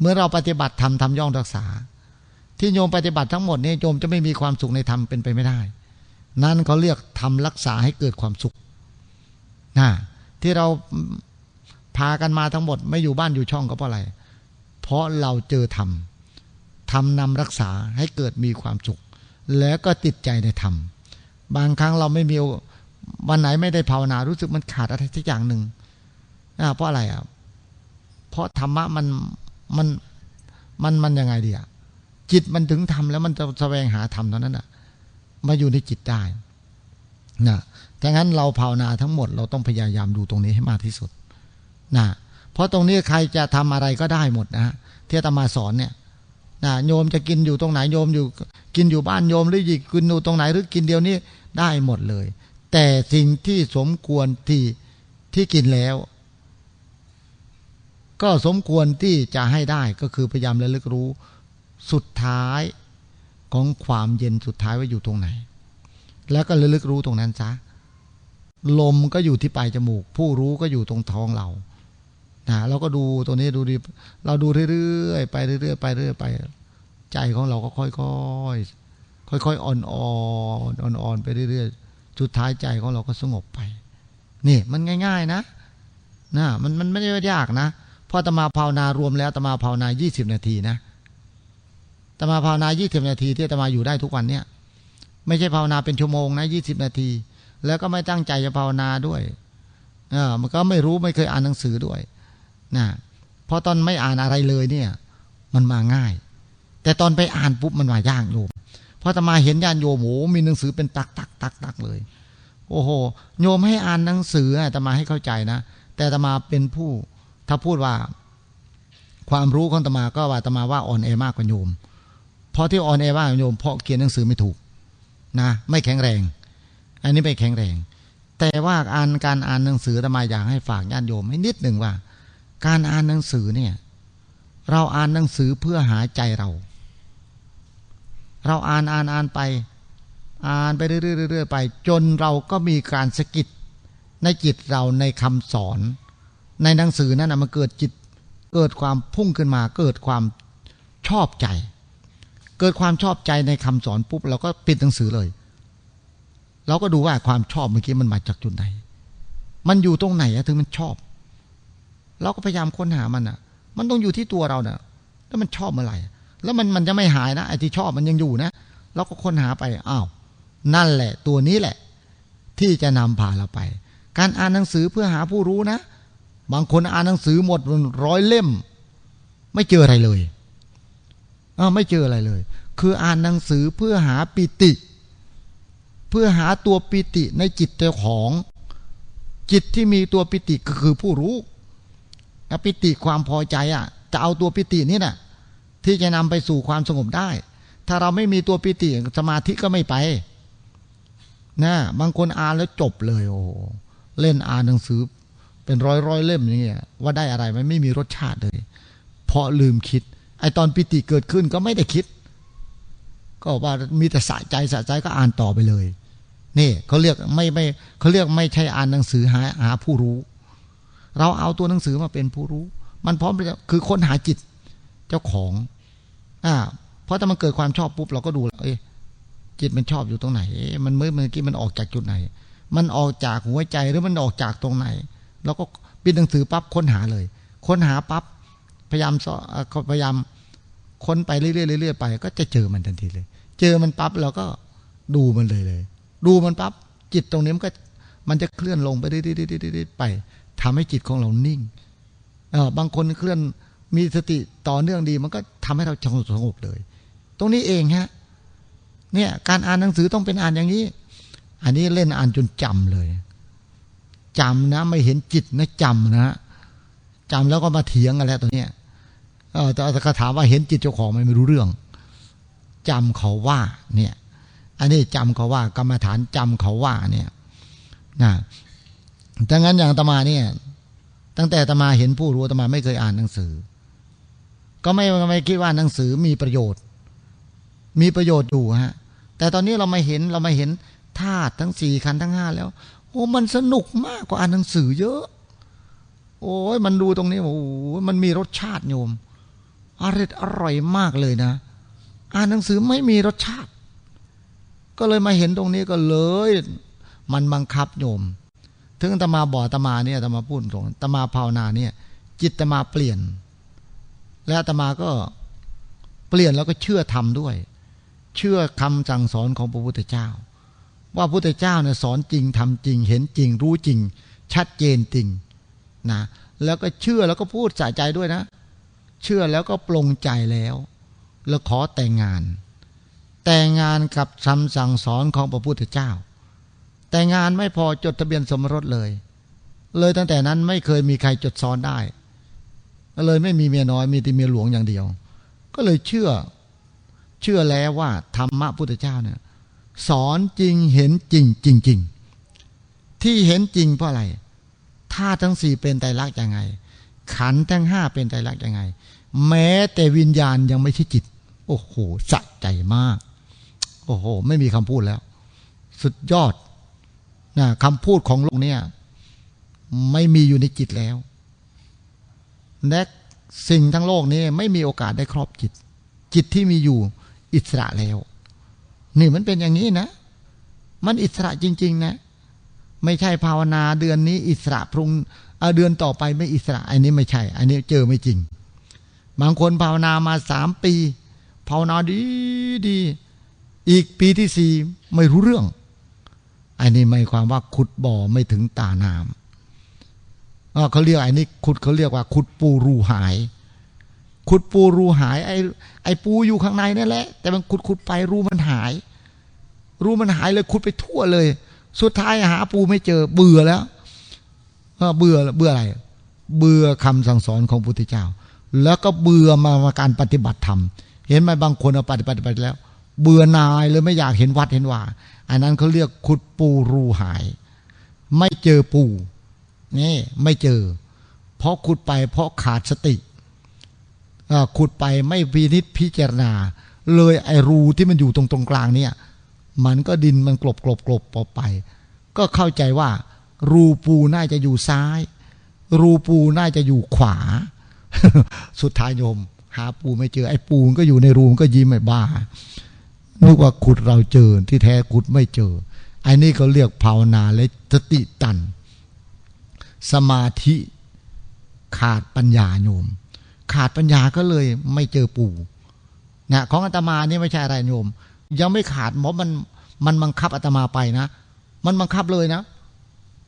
เมื่อเราปฏิบัติธรรมทำย่องรักษา ที่โยมปฏิบัติทั้งหมดนี่โยมจะไม่มีความสุขในธรรมเป็นไปไม่ได้ นั่นเขาเรียกทำรักษาให้เกิดความสุขนะที่เราพากันมาทั้งหมด ไม่อยู่บ้านอยู่ช่องก็เพราะอะไร เพราะเราเจอธรรมทำนำรักษาให้เกิดมีความสุข แล้วก็ติดใจในธรรมบางครั้งเราไม่มีวันไหนไม่ได้ภาวนารู้สึกมันขาดอะไรสักอย่างหนึ่งเพราะอะไรอะเพราะธรรมะมันมันมันมันยังไงดีอะ จิตมันถึงทำแล้วมันจะแสวงหาธรรมเท่านั้นอะ มาอยู่ในจิตได้นะดังนั้นเราภาวนาทั้งหมดเราต้องพยายามดูตรงนี้ให้มากที่สุดนะเพราะตรงนี้ใครจะทำอะไรก็ได้หมดนะที่ตมาสอนเนี่ยนะโยมจะกินอยู่ตรงไหนโยมอยู่ กินอยู่บ้านโยมหรือยิกินอยู่ตรงไหนหรือกินเดียวนี้ได้หมดเลย แต่สิ่งที่สมควรที่ที่กินแล้ว ก็สมควรที่จะให้ได้ก็คือพยายามระลึกรู้ สุดท้ายของความเย็นสุดท้ายว่าอยู่ตรงไหน แล้วก็ระลึกรู้ตรงนั้นซะลมก็อยู่ที่ปลายจมูก ผู้รู้ก็อยู่ตรงท้องเรานะเราก็ดูตัวนี้ดูดีเราดูเรื่อยๆไปเรื่อยๆไปเรื่อยๆไป ใจของเราก็ค่อยๆค่อยๆอ่อนๆอ่อนๆไปเรื่อยๆสุดท้ายใจของเราก็สงบไป นี่มันง่าย ๆนะนะมันมันไม่ได้ยากนะพอตมาภาวนารวมแล้วตมาภาวนายี่สิบนาทีนะ ตมาภาวนายี่สิบนาทีที่ตมาอยู่ได้ทุกวันเนี่ย ไม่ใช่ภาวนาเป็นชั่วโมงนะยี่สิบนาที แล้วก็ไม่ตั้งใจจะภาวนาด้วยเออมันก็ไม่รู้ไม่เคยอ่านหนังสือด้วยนะเพราะตอนไม่อ่านอะไรเลยเนี่ย มันมาง่าย แต่ตอนไปอ่านปุ๊บมันมายากโยมพอตมาเห็นญาติโยมโอ้มีหนังสือเป็นตักตักตักตักเลย โอ้โห โยมให้อ่านหนังสือตมาให้เข้าใจนะ แต่ตมาเป็นผู้ ถ้าพูดว่า ความรู้ของตมาก็ว่าตมาว่าอ่อนแอมากกว่าโยม เพราะที่ออนแอมากกว่าโยมเพราะเขียนหนังสือไม่ถูกนะ ไม่แข็งแรง อันนี้ไม่แข็งแรง แต่ว่าอ่านการอ่านหนังสือตมาอยากให้ฝากญาติโยมให้นิดหนึ่งว่า การอ่านหนังสือเนี่ย เราอ่านหนังสือเพื่อหาใจเรา เราอ่านอ่านอ่านไป อ่านไปเรื่อยๆไป จนเราก็มีการสกิดในจิตเราในคำสอน ในหนังสือนั้นนะมันเกิดจิตเกิดความพุ่งขึ้นมาเกิดความชอบใจ เกิดความชอบใจในคำสอนปุ๊บเราก็ปิดหนังสือเลย เราก็ดูว่าความชอบเมื่อกี้มันมาจากจุดไหน มันอยู่ตรงไหนถึงมันชอบ เราก็พยายามค้นหามันอะ มันต้องอยู่ที่ตัวเราเนี่ยแล้วมันชอบเมื่อไหร่แล้วมันมันจะไม่หายนะไอ้ที่ชอบมันยังอยู่นะเราก็ค้นหาไปอ้าวนั่นแหละ ตัวนี้แหละ ที่จะนำพาเราไป การอ่านหนังสือเพื่อหาผู้รู้นะ บางคนอ่านหนังสือหมดร้อยเล่ม ไม่เจออะไรเลย ออไม่เจออะไรเลย คืออ่านหนังสือเพื่อหาปิติ เพื่อหาตัวปิติในจิตเจ้าของ จิตที่มีตัวปิติก็คือผู้รู้ปิติความพอใจอะ จะเอาตัวปิตินี่นะ่ะที่จะนำไปสู่ความสงบได้ ถ้าเราไม่มีตัวปิติสมาธิก็ไม่ไปนะบางคนอ่านแล้วจบเลย โอ้เล่นอ่านหนังสือ เป็นร้อยร้อยเล่มอย่างเงี้ยว่าได้อะไรมันไม่มีรสชาติเลย เพราะลืมคิด ไอตอนปิติเกิดขึ้นก็ไม่ได้คิด ก็ว่ามีแต่สะใจสะใจก็อ่านต่อไปเลย นี่เขาเรียกไม่ไม่เขาเรียกไม่ใช่อ่านหนังสือหาหาผู้รู้ เราเอาตัวหนังสือมาเป็นผู้รู้ มันพร้อมคือค้นหาจิตเจ้าของอ่าเพราะถ้ามันเกิดความชอบปุ๊บเราก็ดูเอ้ยจิตมันชอบอยู่ตรงไหน มันเมื่อเมื่อกี้มันออกจากจุดไหน มันออกจากหัวใจหรือมันออกจากตรงไหนเราก็ปิดหนังสือปั๊บค้นหาเลย ค้นหาปั๊บ พยายามพยายามค้นไปเรื่อยๆเรื่อยๆไป ก็จะเจอมันทันทีเลย เจอมันปั๊บเราก็ดูมันเลยเลย ดูมันปั๊บจิตตรงนี้มันก็มันจะเคลื่อนลงไปเรื่อยๆไปทำให้จิตของเรานิ่งเออบางคนเคลื่อนมีสติต่อเนื่องดี มันก็ทำให้เราสงบเลย ตรงนี้เองฮะเนี่ย การอ่านหนังสือต้องเป็นอ่านอย่างนี้ อันนี้เล่นอ่านจนจำเลยจำนะ ไม่เห็นจิตนะจำนะจำแล้วก็มาเถียงกันแล้วตัวเนี้ย แต่คาถามว่าเห็นจิตเจ้าของไม่รู้เรื่องจำเขาว่า เนี่ย อันนี้จำเขาว่ากรรมฐานจำเขาว่า เนี่ยนะดังนั้นอย่างตมาเนี่ย ตั้งแต่ตมาเห็นผู้รู้ตมาไม่เคยอ่านหนังสือ ก็ไม่ไม่คิดว่าหนังสือมีประโยชน์ มีประโยชน์อยู่ฮะ แต่ตอนนี้เรามาเห็นเรามาเห็นธาตุทั้งสี่ขันทั้งห้าแล้ว โอ้มันสนุกมากกว่าอ่านหนังสือเยอะ โอ้ยมันดูตรงนี้โอ้มันมีรสชาติโยม อร่อยอร่อยมากเลยนะ อ่านหนังสือไม่มีรสชาติ ก็เลยมาเห็นตรงนี้ก็เลย มันบังคับโยม ถึงตมาบอกตมาเนี่ยตมาพูดตรงตมาภาวนาเนี่ย จิตตมาเปลี่ยน และตมาก็เปลี่ยนแล้วก็เชื่อทำด้วย เชื่อคำสั่งสอนของพระพุทธเจ้า ว่าพุทธเจ้าเนี่ยสอนจริงทำจริง เห็นจริง รู้จริง ชัดเจนจริงนะแล้วก็เชื่อแล้วก็พูดสะใจด้วยนะ เชื่อแล้วก็ปลงใจแล้ว แล้วขอแต่งงาน แต่งงานกับคำสั่งสอนของพระพุทธเจ้า แต่งงานไม่พอจดทะเบียนสมรสเลย เลยตั้งแต่นั้นไม่เคยมีใครจดซ้อนได้ เลยไม่มีเมียน้อยมีแต่เมียหลวงอย่างเดียว ก็เลยเชื่อเชื่อแล้วว่าธรรมะพุทธเจ้าเนี่ยสอนจริงเห็นจริงจริงจริงที่เห็นจริงเพราะอะไรธาตุทั้งสี่เป็นไตรลักษณ์ยังไง ขันทั้งห้าเป็นไตรลักษณ์ยังไง แม้แต่วิญญาณยังไม่ใช่จิต โอ้โหสะใจมาก โอ้โห ไม่มีคำพูดแล้ว สุดยอดนะคำพูดของโลกเนี่ย ไม่มีอยู่ในจิตแล้วและสิ่งทั้งโลกนี้ไม่มีโอกาสได้ครอบจิต จิตที่มีอยู่อิสระแล้ว นี่มันเป็นอย่างนี้นะ มันอิสระจริง ๆ นะ ไม่ใช่ภาวนาเดือนนี้ อิสระพรุ่งเดือนต่อไปไม่อิสระ อันนี้ไม่ใช่ อันนี้เจอไม่จริง บางคนภาวนามาสามปีภาวนาดีดี อีกปีที่สี่ไม่รู้เรื่อง อันนี้หมายความว่าขุดบ่อไม่ถึงตาน้ำเขาเรียกไอันนี้ขุดเขาเรียกว่า ขุดปูรูหาย ขุดปูรูหาย ไอ้ไอ้ปูอยู่ข้างในนั่นแหละ แต่มันขุดขุดไปรูมันหาย รูมันหายเลยขุดไปทั่วเลย สุดท้ายหาปูไม่เจอเบื่อแล้วเบื่อเบื่ออะไร เบื่อคำสั่งสอนของพุทธเจ้า แล้วก็เบื่อมาการปฏิบัติธรรม เห็นไหมบางคนเอาปฏิบัติไปแล้ว เบื่อนายเลยไม่อยากเห็นวัดเห็นว่า อันนั้นเขาเรียกขุดปูรูหาย ไม่เจอปูนี่ไม่เจอ เพราะขุดไปเพราะขาดสติขุดไปไม่พินิษพิจารณา เลยไอรูที่มันอยู่ตรงตรงกลางเนี่ย มันก็ดินมันกลบกลบกลบออกไป ก็เข้าใจว่า รูปูน่าจะอยู่ซ้าย รูปูน่าจะอยู่ขวา สุดท้ายโยม หาปูไม่เจอไอ้ปูนก็อยู่ในรูมก็ยิ้มไม่บ้านึกว่าขุดเราเจอที่แท้ขุดไม่เจอไอ้นี่เขาเรียกภาวนาและสติตัน สมาธิขาดปัญญาโยม ขาดปัญญาก็เลยไม่เจอปู่นะของอาตมานี่ไม่ใช่อะไรโยม ยังไม่ขาดเพราะมันมันบังคับอาตมาไปนะ มันบังคับเลยนะ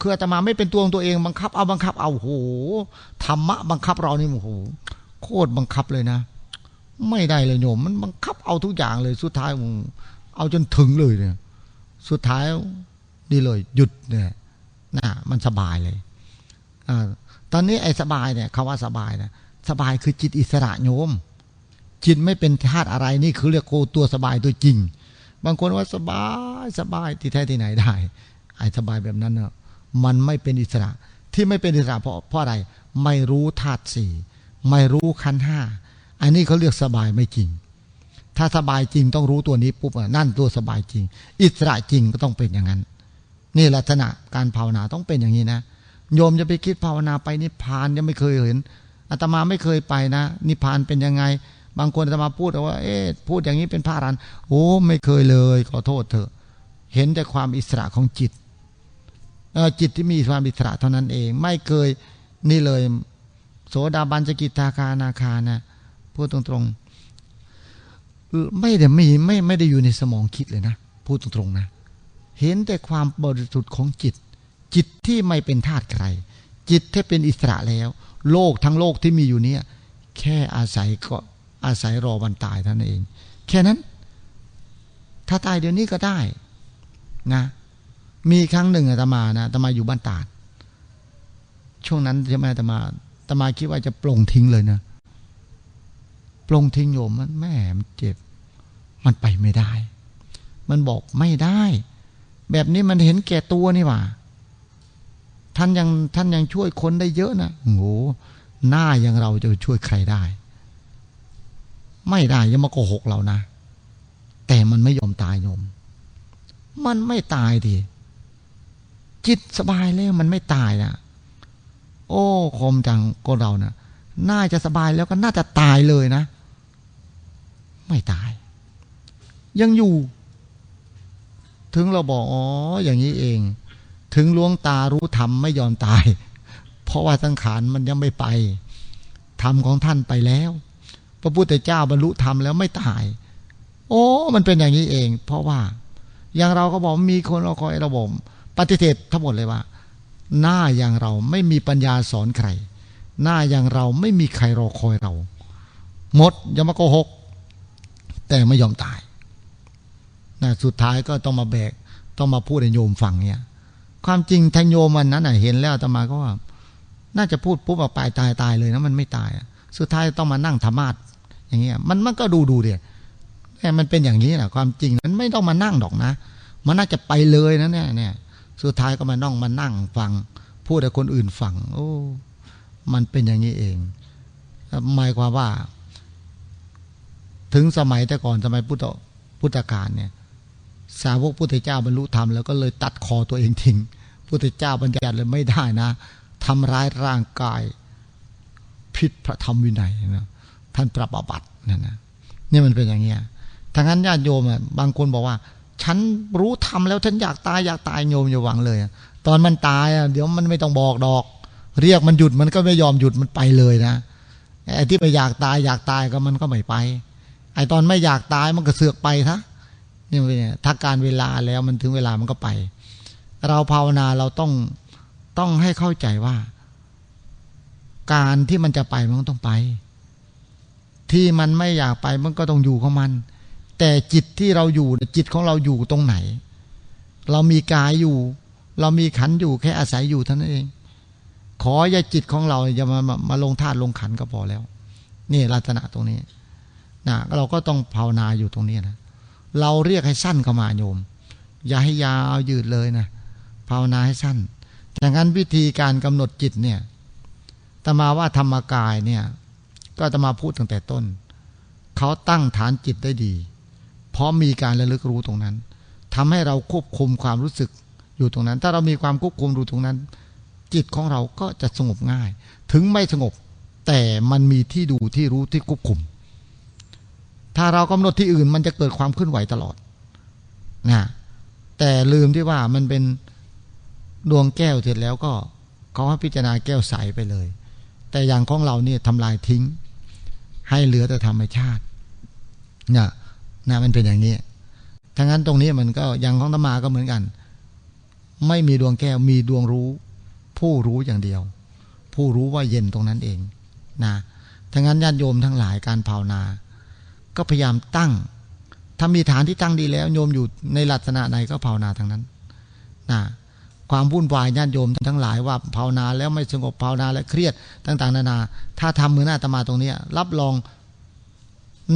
คืออาตมาไม่เป็นตัวของตัวเองบังคับเอาบังคับเอาโหธรรมะบังคับเรานี่โอ้โหโคตรบังคับเลยนะ ไม่ได้เลยโยมมันบังคับเอาทุกอย่างเลยสุดท้ายเอาจนถึงเลยเนี่ย สุดท้ายดีเลย หยุดเนี่ยนะมันสบายเลยอ่าตอนนี้ไอ้สบายเนี่ยคาว่าสบายนะสบายคือจิตอิสระโยม จิตไม่เป็นธาตุอะไรนี่คือเรียกโกตัวสบายตัวจริง บางคนว่าสบายสบายที่แท้ที่ไหนได้ไอ้สบายแบบนั้นเนาะ มันไม่เป็นอิสระ ที่ไม่เป็นอิสระเพราะเพราะอะไร ไม่รู้ธาตุสี่ไม่รู้ขันห้าอันนี้เขาเรียกสบายไม่จริง ถ้าสบายจริงต้องรู้ตัวนี้ปุ๊บนั่นตัวสบายจริง อิสระจริงก็ต้องเป็นอย่างนั้น นี่ลักษณะการภาวนาต้องเป็นอย่างนี้นะโยมจะไปคิดภาวนาไปนิพพานยังไม่เคยเห็นอาตมาไม่เคยไปนะ นิพพานเป็นยังไง บางคนอาตมาพูดว่า เอ๊ะพูดอย่างนี้เป็นพระรันโอ้ไม่เคยเลย ขอโทษเถอะ เห็นแต่ความอิสระของจิต จิตที่มีความอิสระเท่านั้นเอง ไม่เคยนี่เลย โสดาบันสกิทาคานาคานะพูดตรงๆไม่ได้มีไม่ไม่ได้อยู่ในสมองคิดเลยนะ พูดตรงๆนะ เห็นแต่ความบริสุทธิ์ของจิต จิตที่ไม่เป็นทาสใคร จิตที่เป็นอิสระแล้ว โลกทั้งโลกที่มีอยู่เนี่ย แค่อาศัยก็อาศัยรอวันตายท่านเอง แค่นั้น ถ้าตายเดี๋ยวนี้ก็ได้นะ มีครั้งหนึ่งอาตมานะอาตมาอยู่บ้านตาด ช่วงนั้นใช่ไหมอาตมาอาตมาคิดว่าจะปลงทิ้งเลยนะปลงทิ้งโยมมันแม่มันเจ็บ มันไปไม่ได้ มันบอกไม่ได้ แบบนี้มันเห็นแก่ตัวนี่ว่า ท่านยังท่านยังช่วยคนได้เยอะนะโงหน้าอย่างเราจะช่วยใครได้ ไม่ได้ยังมาโกหกเรานะ แต่มันไม่ยอมตายโยม มันไม่ตายที จิตสบายแล้วมันไม่ตายนะโอ้คมจังก็เรานะน่าจะสบายแล้วก็น่าจะตายเลยนะ ไม่ตาย ยังอยู่ ถึงเราบอกอ๋ออย่างนี้เอง ถึงลวงตารู้ธรรมไม่ยอมตาย เพราะว่าสังขารมันยังไม่ไปธรรมของท่านไปแล้ว พระพุทธเจ้าบรรลุธรรมแล้วไม่ตาย โอ้ มันเป็นอย่างนี้เอง เพราะว่า อย่างเราก็บอกมีคนเราคอยเราบอก ปฏิเสธทั้งหมดเลยว่า หน้าอย่างเราไม่มีปัญญาสอนใคร หน้าอย่างเราไม่มีใครรอคอยเรา หมดอย่ามาโกหก แต่ไม่ยอมตายนะสุดท้ายก็ต้องมาแบก ต้องมาพูดให้โยมฟังเนี่ย ความจริงทางโยมมันนั้นเห็นแล้วตมาก็ว่า น่าจะพูดปุ๊บออกไปตายตายเลยนะมันไม่ตาย สุดท้ายต้องมานั่งธรรมาทอย่างเงี้ย มันมันก็ดูดูเดียแต่มันเป็นอย่างนี้แหละความจริงมันไม่ต้องมานั่งดอกนะ มันน่าจะไปเลยนะเนี่ยเนี่ย สุดท้ายก็มานั่งมานั่งฟัง พูดให้คนอื่นฟัง โอ้ มันเป็นอย่างนี้เอง หมายความว่า ถึงสมัยแต่ก่อนสมัยพุทธพุทธกาลเนี่ย สาวกพุทธเจ้าบรรลุธรรมแล้วก็เลยตัดคอตัวเองทิ้งพุทธเจ้าบัญญัติเลยไม่ได้นะทำร้ายร่างกายผิดพระธรรมวินัยนะท่านปรับาบัตินั่นนะนี่มันเป็นอย่างเงี้ยทางนั้นญาติโยมอะบางคนบอกว่า ฉันรู้ธรรมแล้วฉันอยากตายอยากตายโยมอย่าหวังเลย ตอนมันตายอะเดี๋ยวมันไม่ต้องบอกดอก เรียกมันหยุดมันก็ไม่ยอมหยุดมันไปเลยนะไอ้ที่ไปอยากตายอยากตายก็มันก็ไม่ไป ไอ้ตอนไม่อยากตายมันก็เสือกไปทะนี่ถ้าการเวลาแล้วมันถึงเวลามันก็ไป เราภาวนาเราต้องต้องให้เข้าใจว่า การที่มันจะไปมันต้องไป ที่มันไม่อยากไปมันก็ต้องอยู่ของมัน แต่จิตที่เราอยู่จิตของเราอยู่ตรงไหน เรามีกายอยู่ เรามีขันอยู่แค่อาศัยอยู่เท่านั้นเอง ขออย่าจิตของเราอย่ามามาลงธาตุลงขันก็พอแล้ว นี่ลักษณะตรงนี้นะเราก็ต้องภาวนาอยู่ตรงนี้นะเราเรียกให้สั้นเข้ามาโยม อย่าให้ยาวยืดเลยนะภาวนาให้สั้นดังนั้นวิธีการกำหนดจิตเนี่ยตมาว่าธรรมกายเนี่ย ก็ตมาพูดตั้งแต่ต้น เขาตั้งฐานจิตได้ดี พราะมีการระลึกรู้ตรงนั้นทำให้เราควบคุมความรู้สึกอยู่ตรงนั้น ถ้าเรามีความควบคุมรู้ตรงนั้น จิตของเราก็จะสงบง่าย ถึงไม่สงบ แต่มันมีที่ดูที่รู้ที่ควบคุม ถ้าเรากำหนดที่อื่นมันจะเกิดความเคลื่อนไหวตลอดนะแต่ลืมที่ว่ามันเป็นดวงแก้วเสร็จแล้วก็เขาให้พิจารณาแก้วใสไปเลย แต่อย่างของเราเนี่ยทำลายทิ้ง ให้เหลือแต่ธรรมชาติเนะ นะมันเป็นอย่างนี้ทั้งนั้นตรงนี้มันก็อย่างของธรรมาก็เหมือนกัน ไม่มีดวงแก้วมีดวงรู้ ผู้รู้อย่างเดียว ผู้รู้ว่าเย็นตรงนั้นเองนะทั้งนั้นญาติโยมทั้งหลายการภาวนา ก็พยายามตั้ง ถ้ามีฐานที่ตั้งดีแล้ว โยมอยู่ในลักษณะไหนก็ภาวนาทั้งนั้นนะความวุ่นวายญาติโยมทั้งหลายว่าภาวนาแล้วไม่สงบภาวนาแล้วเครียดต่าง ๆ นานา ถ้าทำมือน้าตมาตรงนี้รับรอง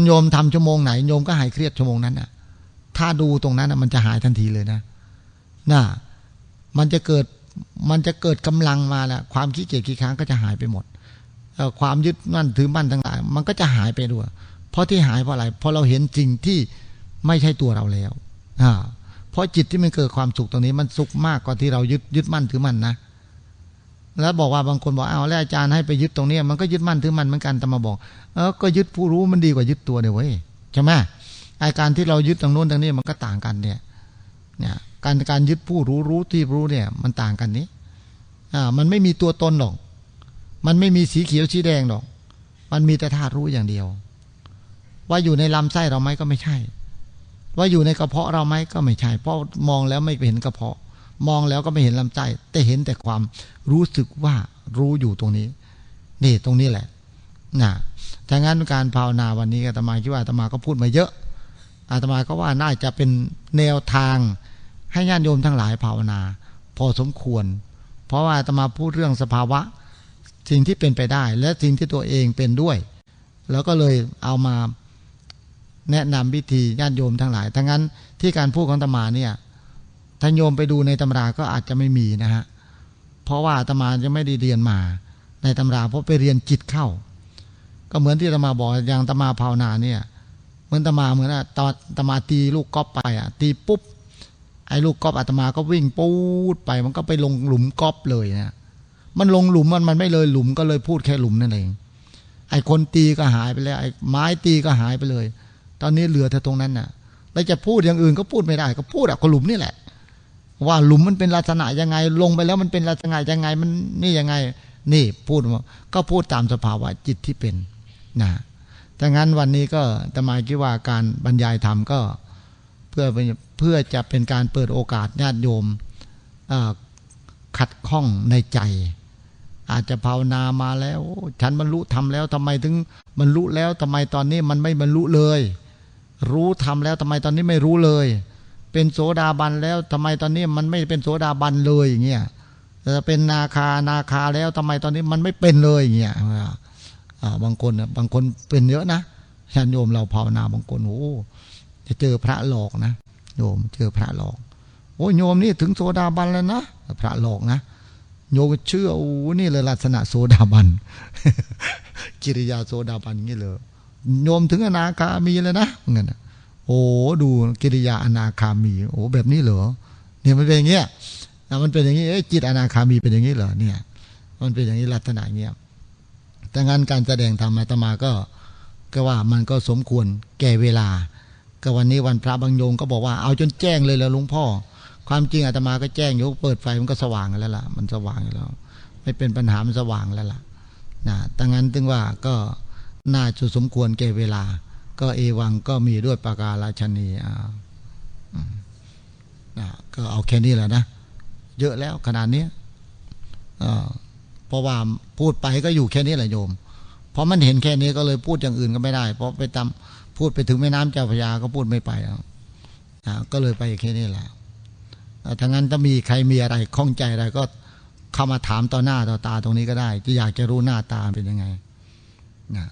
โยมทำชั่วโมงไหนโยมก็หายเครียดชั่วโมงนั้นน่ะ ถ้าดูตรงนั้นมันจะหายทันทีเลยนะน่ะมันจะเกิดมันจะเกิดกำลังมาแหละความขี้เกียจขี้ค้างก็จะหายไปหมดความยึดมั่นถือมั่นทั้งหลาย มันก็จะหายไปด้วย เพราะที่หายเพราะอะไรเพราะเราเห็นจริงที่ไม่ใช่ตัวเราแล้วอ่าพราะจิตที่มันเกิดความสุขตรงนี้มันสุขมากกว่าที่เรายึดยึดมั่นถือมั่นนะ แล้วบอกว่าบางคนบอกเอาแล้วอาจารย์ให้ไปยึดตรงนี้มันก็ยึดมั่นถือมันเหมือนกันแต่มาบอกเออก็ยึดผู้รู้มันดีกว่ายึดตัวเดียวเว้ยใช่ไหมอาการที่เรายึดตรงโน้นตรงนี้มันก็ต่างกันเนี่ยเนี่ยการการยึดผู้รู้รู้ที่รู้เนี่ยมันต่างกันนี้อ่ามันไม่มีตัวตนหรอก มันไม่มีสีเขียวสีแดงหรอก มันมีแต่ธาตุรู้อย่างเดียว ว่าอยู่ในลำไส้เราไหมก็ไม่ใช่ ว่าอยู่ในกระเพาะเราไหมก็ไม่ใช่ เพราะมองแล้วไม่เห็นกระเพาะ มองแล้วก็ไม่เห็นลำไส้แต่เห็นแต่ความรู้สึกว่ารู้อยู่ตรงนี้ นี่ตรงนี้แหละนะถ้างั้นการภาวนาวันนี้อาตมาคิดว่าอาตมาก็พูดมาเยอะอาตมาก็ว่าน่าจะเป็นแนวทางให้ญาติโยมทั้งหลายภาวนา พอสมควร เพราะว่าอาตมาพูดเรื่องสภาวะ สิ่งที่เป็นไปได้ และสิ่งที่ตัวเองเป็นด้วย แล้วก็เลยเอามาแนะนำวิธีญาติโยมทั้งหลายทั้งนั้นที่การพูดของอาตมาเนี่ย ท่านโยมไปดูในตำราก็อาจจะไม่มีนะฮะ เพราะว่าอาตมาจะไม่ได้เรียนมา ในตำราเพราะไปเรียนจิตเข้า ก็เหมือนที่อาตมาบอกอย่างอาตมาภาวนาเนี่ยเหมือนอาตมาเหมือนอะตอนอาตมาตีลูกก๊อล์ฟไปอะตีปุ๊บไอ้ลูกกอฟอาตมาก็วิ่งปูดไป มันก็ไปลงหลุมก๊อล์ฟเลยนะมันลงหลุมมันมันไม่เลยหลุมก็เลยพูดแค่หลุมนั่นเอง ไอ้คนตีก็หายไปแล้วไอ้ไม้ตีก็หายไปเลย ตอนนี้เหลือแต่ตรงนั้นน่ะ แล้วจะพูดอย่างอื่นก็พูดไม่ได้ ก็พูดอะก็หลุมนี่แหละ ว่าหลุมมันเป็นลักษณะยังไง ลงไปแล้วมันเป็นลักษณะยังไงมันนี่ยังไง นี่พูดก็พูดตามสภาวะจิตที่เป็นนะดังนั้นวันนี้ก็ตมาคิดว่าการบรรยายธรรมก็เพื่อเพื่อจะเป็นการเปิดโอกาสญาติโยมขัดข้องในใจ อาจจะภาวนามาแล้ว ฉันบรรลุทำแล้วทำไมถึงบรรลุแล้วทำไมตอนนี้มันไม่บรรลุเลย รู้ทำแล้วทำไมตอนนี้ไม่รู้เลย เป็นโสดาบันแล้วทำไมตอนนี้มันไม่เป็นโสดาบันเลยอย่างเงี้ยจะเป็นนาคานาคาแล้วทำไมตอนนี้มันไม่เป็นเลยอย่างเงี้ยบางคนบางคนเป็นเยอะนะญาติโยมเราภาวนาบางคนโอ้จะเจอพระหลอกนะโยมเจอพระหลอก โอ้โยมนี่ถึงโสดาบันแล้วนะพระหลอกนะโยมเชื่อโอ้นี่เลยลักษณะโสดาบันกิริยาโสดาบันงี้เลยโยมถึงอนาคามีเลยนะเงี้ย โอ้ดูกิริยาอนาคามี โอ้แบบนี้เหรอเนี่ยมันเป็นอย่างเงี้ยมันเป็นอย่างนี้จิตอนาคามีเป็นอย่างนี้เหรอเนี่ย มันเป็นอย่างนี้ลักษณะเงี้ยแต่งานการแสดงธรรมอาตมาก็ก็ว่ามันก็สมควรแก่เวลา ก็วันนี้วันพระบางโยงก็บอกว่าเอาจนแจ้งเลยแล้วลุงพ่อ ความจริงอาตมาก็แจ้งยกเปิดไฟมันก็สว่างแล้วล่ะ มันสว่างแล้ว ไม่เป็นปัญหามันสว่างแล้วล่ะนะดังนั้นถึงว่าก็น่าจะสมควรแก่เวลา ก็เอวังก็มีด้วยประการาชนีอ่าก็เอาแค่นี้แหละนะ เยอะแล้วขนาดนี้เพราะว่าพูดไปก็อยู่แค่นี้แหละโยม เพราะมันเห็นแค่นี้ก็เลยพูดอย่างอื่นก็ไม่ได้ เพราะไปตามพูดไปถึงแม่น้ำเจ้าพระยาก็พูดไม่ไปอะก็เลยไปแค่นี้แหละถ้างั้นถ้ามีใครมีอะไรข้องใจอะไรก็เข้ามาถามต่อหน้าต่อตาตรงนี้ก็ได้ที่อยากจะรู้หน้าตาเป็นยังไงนะ